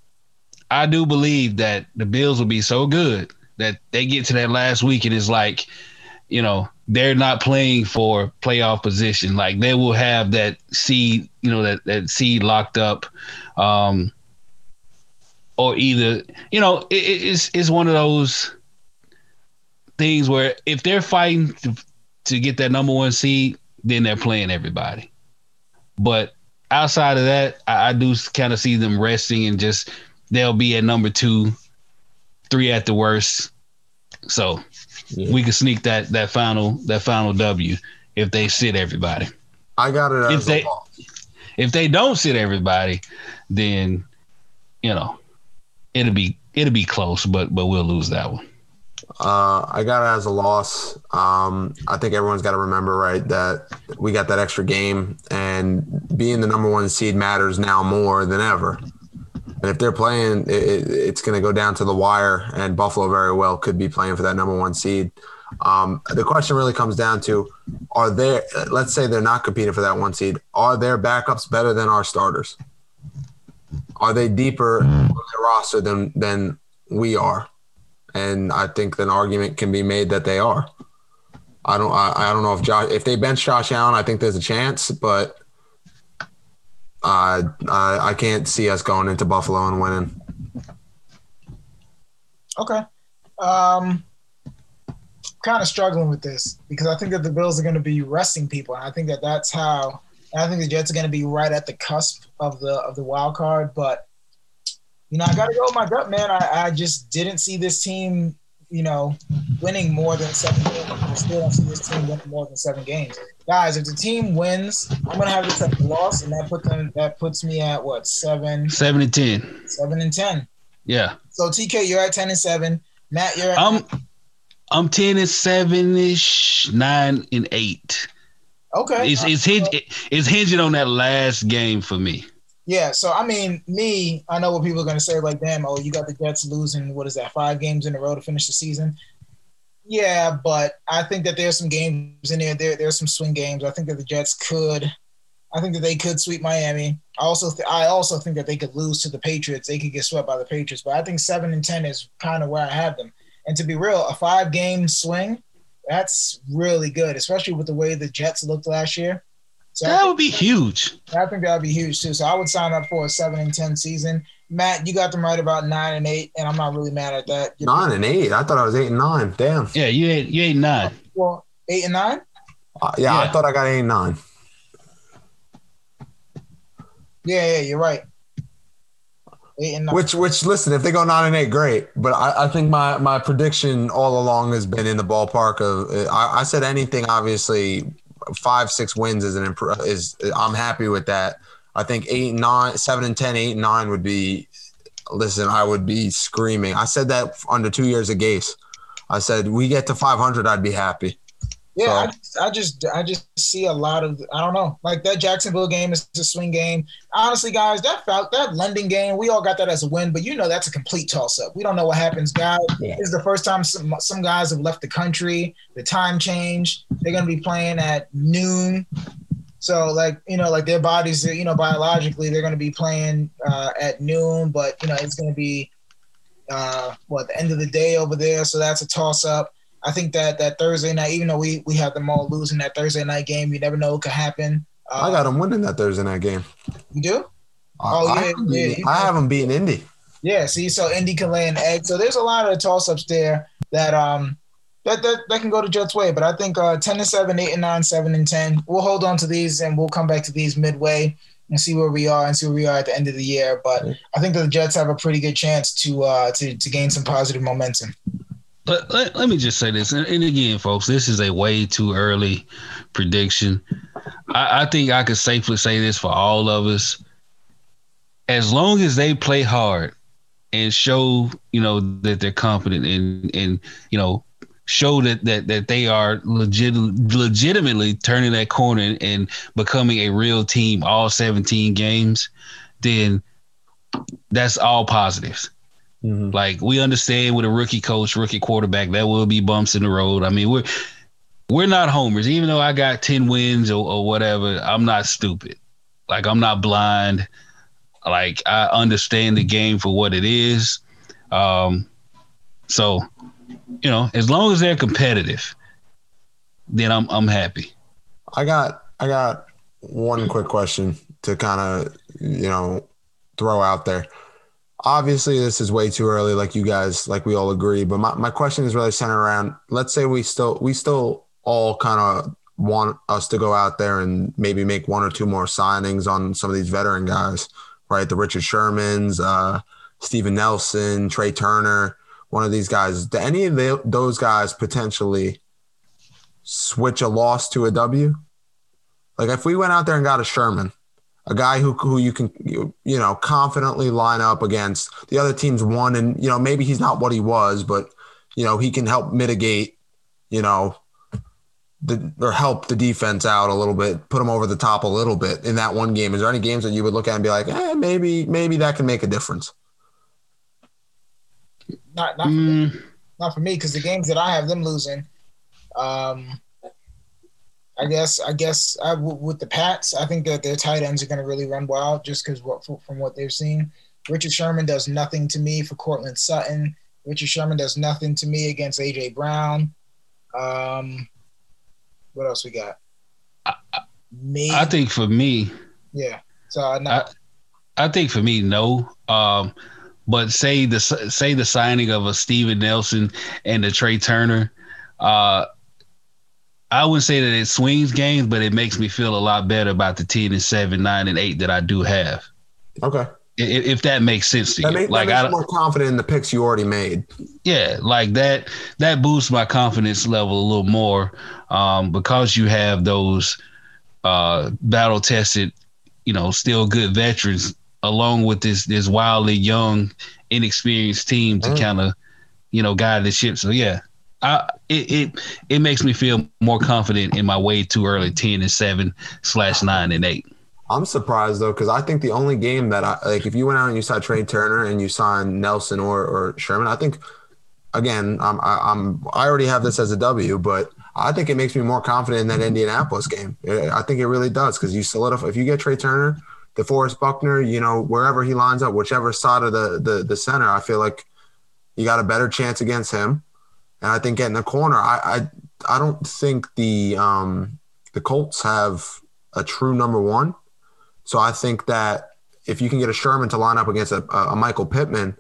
I do believe that the Bills will be so good that they get to that last week and it's like, you know, they're not playing for playoff position. Like they will have that seed, you know, that that seed locked up. Um, or either, you know, it, it- it's it's one of those things where if they're fighting to, to get that number one seed, then they're playing everybody. But outside of that, I, I do kind of see them resting and just they'll be at number two, three at the worst. So Yeah. we could sneak that that final that final W if they sit everybody. I got it If as they- a loss. If they don't sit everybody, then you know it'll be it'll be close, but but we'll lose that one. Uh, I got it as a loss. Um, I think everyone's got to remember, right, that we got that extra game, and being the number one seed matters now more than ever. And if they're playing, it, it- it's going to go down to the wire, and Buffalo very well could be playing for that number one seed. Um, the question really comes down to: Are there? Let's say they're not competing for that one seed. Are their backups better than our starters? Are they deeper on their roster than than we are? and I think an argument can be made that they are. I don't. I, I don't know if Josh, if they bench Josh Allen, I think there's a chance, but I I can't see us going into Buffalo and winning. Okay. Um, kind of struggling with this because I think that the Bills are going to be resting people, and I think that that's how. I think the Jets are going to be right at the cusp of the of the wild card, but you know I got to go with my gut, man. I, I just didn't see this team, you know, winning more than seven games. I still don't see this team winning more than seven games, guys. If the team wins, I'm going to have this as a loss, and that puts them that puts me at what seven, Seven and ten. seven and ten. Yeah. So TK, you're at ten and seven. Matt, you're at I'm I'm ten and seven ish, nine and eight. Okay. It's it's hinge, it's hinging on that last game for me. Yeah, so I mean, me, I know what people are going to say. Like, damn, oh, you got the Jets losing. What is that? Five games in a row to finish the season. Yeah, but I think that there's some games in there. There, there's some swing games. I think that the Jets could. I think that they could sweep Miami. I also, th- I also think that they could lose to the Patriots. They could get swept by the Patriots. But I think seven and ten is kind of where I have them. And to be real, a five game swing, that's really good, especially with the way the Jets looked last year. So that would be huge. I think that would be huge too. So I would sign up for a seven and ten season. Matt, you got them right about nine and eight, and I'm not really mad at that. You're nine and eight. I thought I was eight and nine. Damn. Yeah, you eight you eight nine. Well, eight and nine. Uh, yeah, yeah, I thought I got eight and nine. Yeah, yeah, you're right. Eight and nine. Which, which, listen, if they go nine and eight, great. But I, I think my my prediction all along has been in the ballpark of. I, I said anything, obviously, five six wins is an imp- is I'm happy with that. I think eight nine seven and ten eight and nine would be. Listen, I would be screaming. I said that under two years of Gase. I said we get to 500, I'd be happy. Yeah, so. I, just, I just I just see a lot of I don't know like that Jacksonville game is a swing game. Honestly, guys, that that London game we all got that as a win, but you know that's a complete toss up. We don't know what happens. Guys, yeah. this is the first time some some guys have left the country. The time change. They're gonna be playing at noon. So like you know like their bodies you know biologically they're gonna be playing uh, at noon, but you know it's gonna be uh, what the end of the day over there. So that's a toss up. I think that that Thursday night, even though we we have them all losing that Thursday night game, you never know what could happen. I got them winning that Thursday night game. You do? oh I, yeah, yeah. I have them beating Indy. Yeah, see, so Indy can lay an egg. So there's a lot of toss ups there that um that, that that can go to Jets way. But I think uh, ten and seven, eight and nine, seven and ten. We'll hold on to these and we'll come back to these midway and see where we are and see where we are at the end of the year. But I think that the Jets have a pretty good chance to uh to to gain some positive momentum let, let, let, me just say this, and, and, again, folks, this is a way too early prediction. I, I think I could safely say this for all of us. As long as they play hard and show, you know, that they're confident and and you know, show that that that they are legit legitimately turning that corner and, becoming a real team all 17 games, then that's all positives. Mm-hmm. Like we understand with a rookie coach, rookie quarterback, there will be bumps in the road. I mean, we're we're not homers. Even though I got 10 wins or, or whatever, I'm not stupid. Like I'm not blind. Like I understand the game for what it is. Um, so, you know, as long as they're competitive, then I'm I'm happy. I got I got one quick question to kind of you know throw out there. Obviously this is way too early like you guys like we all agree but my, my question is really centered around let's say we still we still all kind of want us to go out there and maybe make one or two more signings on some of these veteran guys right? The richard shermans uh steven nelson Trai turner one of these guys. Do any of the, those guys potentially switch a loss to a w? Like if we went out there and got a sherman a guy who who you can you, you know confidently line up against the other team's one and you know maybe he's not what he was but you know he can help mitigate you know the or help the defense out a little bit put them over the top a little bit in that one game. Is there any games that you would look at and be like eh, maybe maybe that can make a difference not not for mm. me not for me because the games that I have them losing um I guess I guess I, with the Pats, I think that their tight ends are going to really run wild just because what from what they've seen. Richard Sherman does nothing to me for Courtland Sutton. Richard Sherman does nothing to me against AJ Brown. Um, what else we got? I, I think for me, yeah. So no. I, I think for me, no. Um, but say the say the signing of a Steven Nelson and a Trai Turner, uh, I wouldn't say that it swings games, but it makes me feel a lot better about the ten and seven, nine and eight that I do have. Okay. If, if that makes sense to that you, make, like I'm more confident in the picks you already made. Yeah, like that. That boosts my confidence level a little more um, because you have those uh, battle tested, you know, still good veterans along with this this wildly young, inexperienced team to mm. kind of, you know, guide the ship. So yeah, I, it, it it makes me feel more confident in my way too early ten and seven slash nine and eight. I'm surprised though because I think the only game that I like if you went out and you saw Trai Turner and you signed Nelson or or Sherman, I think again I'm I, I'm I already have this as a W, but I think it makes me more confident in that Indianapolis game. I think it really does because you solidify if you get Trai Turner, DeForest Buckner, you know wherever he lines up, whichever side of the the the center, I feel like you got a better chance against him. And I think getting the corner, I I, I don't think the um, the Colts have a true number one. So I think that if you can get a Sherman to line up against a, a Michael Pittman,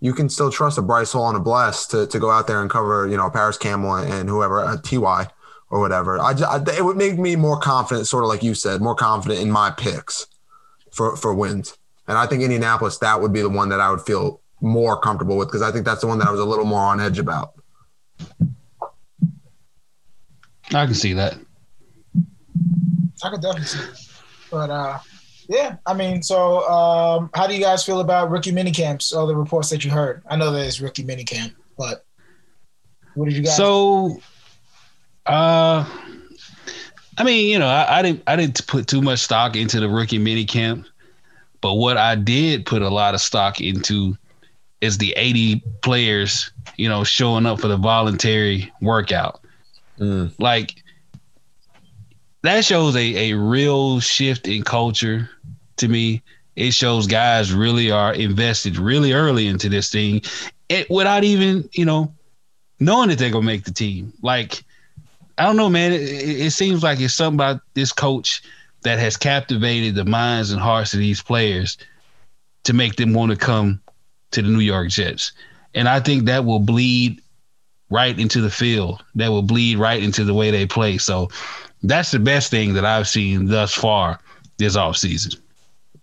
you can still trust a Bryce Hall and a Bless to, to go out there and cover, you know, Parris Campbell and whoever, a Ty or whatever. I, I, it would make me more confident, sort of like you said, more confident in my picks for, for wins. And I think Indianapolis, that would be the one that I would feel more comfortable with because I think that's the one that I was a little more on edge about. I can see that. I can definitely see it. But uh, yeah, I mean, so um, how do you guys feel about rookie mini camps? All the reports that you heard. I know there's rookie mini camp, but what did you guys? So, uh, I mean, you know, I, I didn't I didn't put too much stock into the rookie mini camp, but what I did put a lot of stock into is the 80 players, you know, showing up for the voluntary workout. Mm. Like that shows a, a real shift in culture to me. It shows guys really are invested really early into this thing it, without even, you know, knowing that they're going to make the team. Like, I don't know, man. It, it, seems like it's something about this coach that has captivated the minds and hearts of these players to make them want to come to the New York Jets. And I think that will bleed right into the field. That will bleed right into the way they play. So that's the best thing that I've seen thus far this offseason.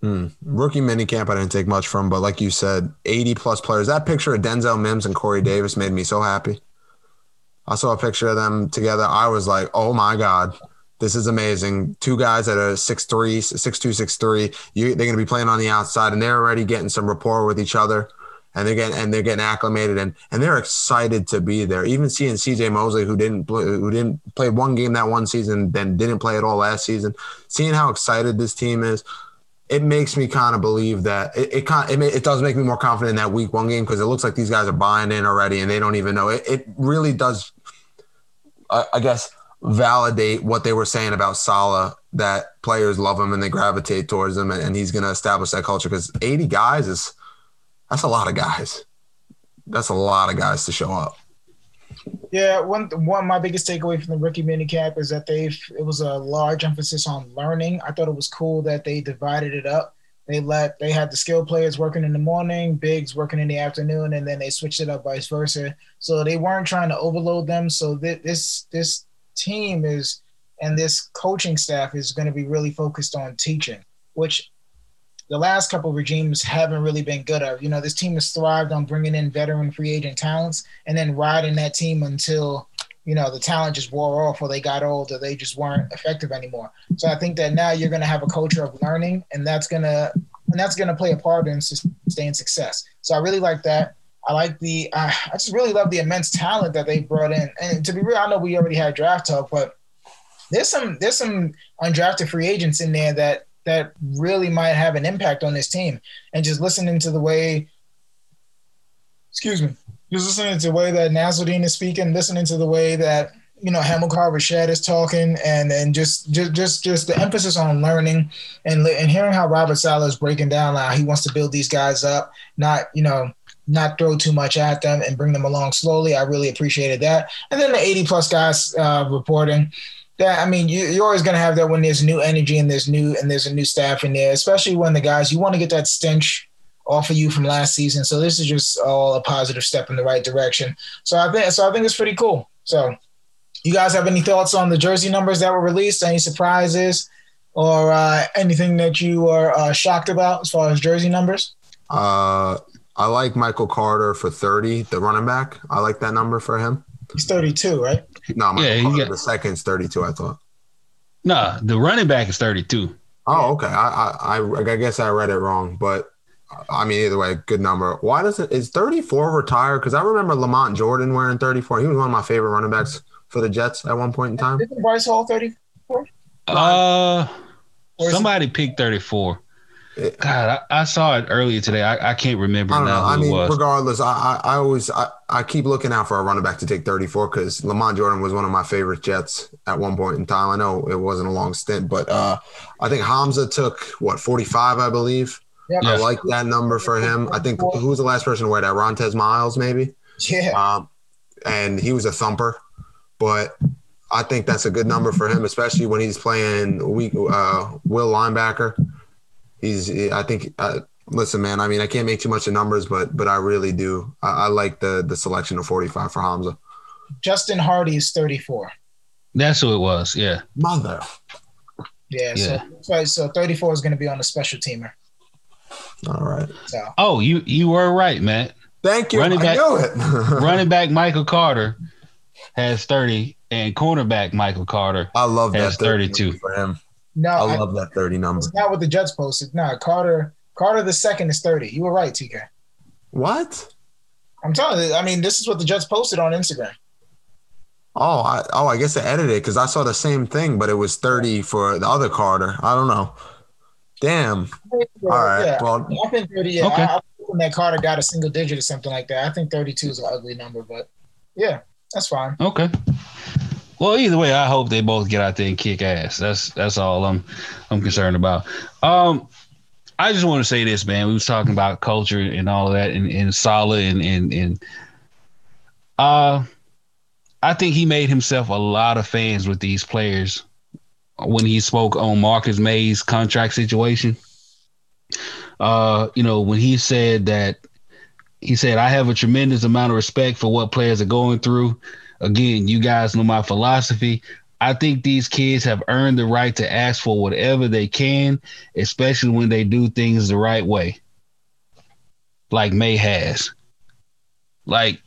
Mm. Rookie minicamp, I didn't take much from, but like you said, 80 plus players. That picture of Denzel Mims and Corey Davis made me so happy. I saw a picture of them together. I was like, oh my God, this is amazing. Two guys that are 6'3, 6'2, 6'3. You, they're going to be playing on the outside, and they're already getting some rapport with each other and they're getting and they're getting acclimated and and they're excited to be there. Even seeing CJ Mosley, who didn't play, who didn't play one game that one season, then didn't play at all last season, seeing how excited this team is, it makes me kind of believe that it it, it, it does make me more confident in that week one game because it looks like these guys are buying in already and they don't even know it. It really does, I, I guess, validate what they were saying about Saleh that players love him and they gravitate towards him and, and he's going to establish that culture because 80 guys is that's a lot of guys. That's a lot of guys to show up. Yeah, one one my biggest takeaway from the rookie minicamp is that they it was a large emphasis on learning. I thought it was cool that they divided it up. They let they had the skill players working in the morning, bigs working in the afternoon, and then they switched it up vice versa. So they weren't trying to overload them. So th- this this team is and this coaching staff is going to be really focused on teaching, which the last couple regimes haven't really been good at. You know, this team has thrived on bringing in veteran free agent talents and then riding that team until you know the talent just wore off or they got old or they just weren't effective anymore. So I think that now you're going to have a culture of learning, and that's gonna and that's going to play a part in sustained success. So I really like that. I like the uh, I just really love the immense talent that they brought in. And to be real, I know we already had draft talk, but there's some there's some undrafted free agents in there that that really might have an impact on this team. And just listening to the way, excuse me, just listening to the way that Nasirildeen is speaking, listening to the way that you know Hamilcar Rashed is talking, and and just just just just the emphasis on learning and and hearing how Robert Saleh is breaking down how he wants to build these guys up, not you know not throw too much at them and bring them along slowly. I really appreciated that. And then the 80 plus guys uh, reporting that I mean, you, you're always going to have that when there's new energy and there's new and there's a new staff in there, especially when the guys you want to get that stench off of you from last season. So this is just all a positive step in the right direction. So I think so I think it's pretty cool. So you guys have any thoughts on the jersey numbers that were released? Any surprises or uh, anything that you are uh, shocked about as far as jersey numbers? Uh, I like Michael Carter for 30, the running back. I like that number for him. He's 32, right? No, yeah, he got, the second's 32, I thought. No, the running back is 32. Oh, okay. I, I I guess I read it wrong, but I mean, either way, good number. Why does it is 34 retired? Because I remember Lamont Jordan wearing 34. He was one of my favorite running backs for the Jets at one point in time. Isn't Bryce Hall 34? Uh, Or is it- somebody picked 34. It- God, I, I saw it earlier today. I, I can't remember I don't know. now I mean, was. regardless, I, I, I always I, I keep looking out for a running back to take 34 because Lamont Jordan was one of my favorite Jets at one point in time. I know it wasn't a long stint, but uh, I think Hamsah took what 45, I believe. Yep. I like that number for him. I think who was the last person to wear that? Rontez Miles, maybe. Yeah. Um, and he was a thumper, but I think that's a good number for him, especially when he's playing weak uh, will linebacker. He's, I think, uh, listen, man. I mean, I can't make too much of numbers, but but I really do. I, I like the the selection of forty five for Hamsah. Justin Hardy is 34. That's who it was. Yeah. Mother. Yeah. Yeah. So, so so 34 is going to be on the special teamer. All right. So Oh, you you were right, Matt. Thank you. Running I back- knew it. Running back Michael Carter has 30, and cornerback Michael Carter. I love that Has 30 32. for him. no, I I- love that thirty number. it's not what the Jets posted. No, Carter Carter the second is 30. You were right, TK. What? I'm telling you. I mean, this is what the Jets posted on Instagram. Oh, I, oh, I guess I edited it because I saw the same thing, but it was 30 for the other Carter. I don't know. Damn. All right. Yeah. Well, I think 30. Yeah, Okay. I, I'm thinking that Carter got a single digit or something like that. I think 32 is an ugly number, but yeah, that's fine. Okay. Well, either way, I hope they both get out there and kick ass. That's that's all I'm I'm concerned about. Um, I just want to say this, man. We was talking about culture and all of that, and, and Saleh and and and uh, I think he made himself a lot of fans with these players when he spoke on Marcus Maye's contract situation. Uh, you know, when he said that he said, I have a tremendous amount of respect for what players are going through. Again, you guys know my philosophy. I think these kids have earned the right to ask for whatever they can, especially when they do things the right way. Like May has. Like,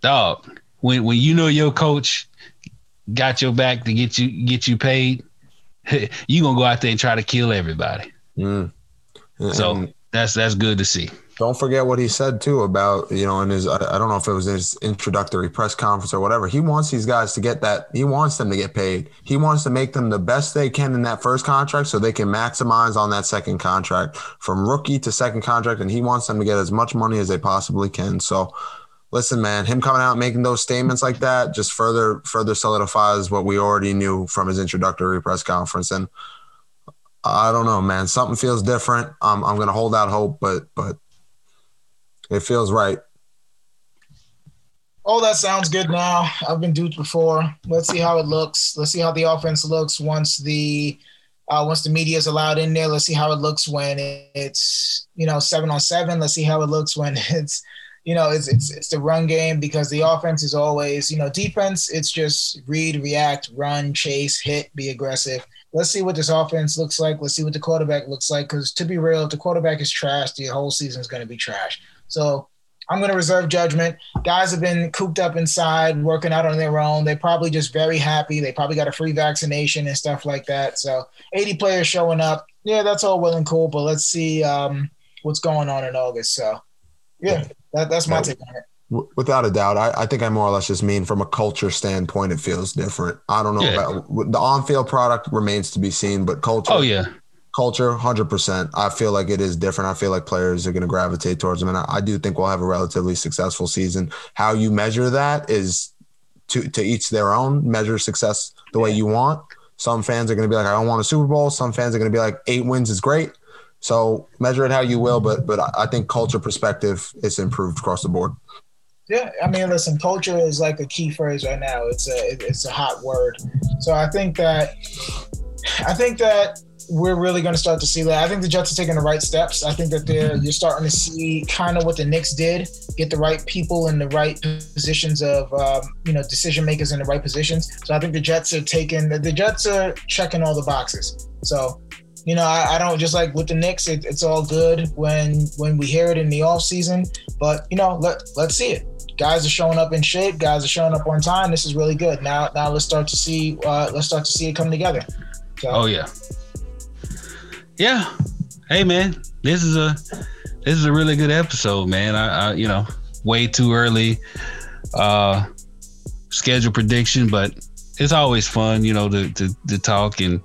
dog, when when you know your coach got your back to get you get you paid, you gonna go out there and try to kill everybody. mm. So that's that's good to see. don't forget what he said too about, you know, in his, I, I don't know if it was his introductory press conference or whatever. He wants these guys to get that. He wants them to get paid. He wants to make them the best they can in that first contract so they can maximize on that second contract from rookie to second contract. And he wants them to get as much money as they possibly can. So, listen, man, him coming out making those statements like that just further further solidifies what we already knew from his introductory press conference. And I don't know, man, something feels different. Um, I'm gonna hold out hope, but but it feels right. Oh, that sounds good now. I've been duped before. Let's see how it looks. Let's see how the offense looks once the uh, once the media is allowed in there. Let's see how it looks when it's you know seven on seven. Let's see how it looks when it's you know it's it's it's the run game because the offense is always you know defense. It's just read, react, run, chase, hit, be aggressive. Let's see what this offense looks like. Let's see what the quarterback looks like. Because to be real, if the quarterback is trash, the whole season is going to be trash. So I'm going to reserve judgment. Guys have been cooped up inside, working out on their own. They're probably just very happy. They probably got a free vaccination and stuff like that. So 80 players showing up. Yeah, that's all well and cool, but let's see um, what's going on in August. So, yeah, that, that's my Yeah. take on it. Without a doubt, I, I think I more or less just mean from a culture standpoint, it feels different. I don't know Yeah. about the on-field product remains to be seen, but culture, Oh yeah. culture, hundred percent. I feel like it is different. I feel like players are going to gravitate towards them, and I, I do think we'll have a relatively successful season. How you measure that is to to each their own. Measure success the way you want. Some fans are going to be like, I don't want a Super Bowl. Some fans are going to be like, eight wins is great. So measure it how you will, but but I think culture perspective is improved across the board. Yeah, I mean, listen, culture is like a key phrase right now. It's a it's a hot word. So I think that I think that we're really going to start to see that. I think the Jets are taking the right steps. I think that they're you're starting to see kind of what the Knicks did, get the right people in the right positions of um, you know decision makers in the right positions. So I think the Jets are taking the Jets are checking all the boxes. So you know, I, I don't just like with the Knicks. It, it's all good when when we hear it in the off season, but you know, let let's see it. Guys are showing up in shape. Guys are showing up on time. This is really good. Now, now let's start to see. Uh, let's start to see it come together. So, Oh yeah. Yeah. Hey man, this is a this is a really good episode, man. I, I you know, way too early uh schedule prediction, but it's always fun, you know, to to, to talk and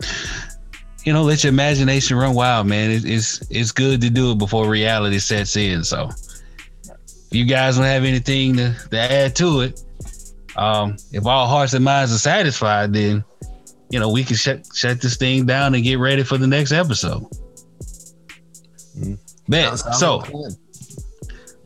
you know let your imagination run wild, man. It, it's it's good to do it before reality sets in. So, if you guys don't have anything to, to add to it, um, if all hearts and minds are satisfied, then you know we can shut shut this thing down and get ready for the next episode. Mm. Bet. So,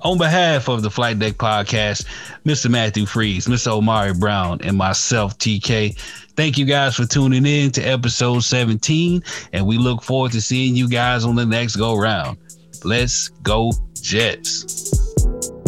on behalf of the Flight Deck Podcast, Mr. Matthew Freeze, Mr. Omari Brown, and myself, TK, thank you guys for tuning in to episode 17. And we look forward to seeing you guys on the next go round. Let's go, Jets.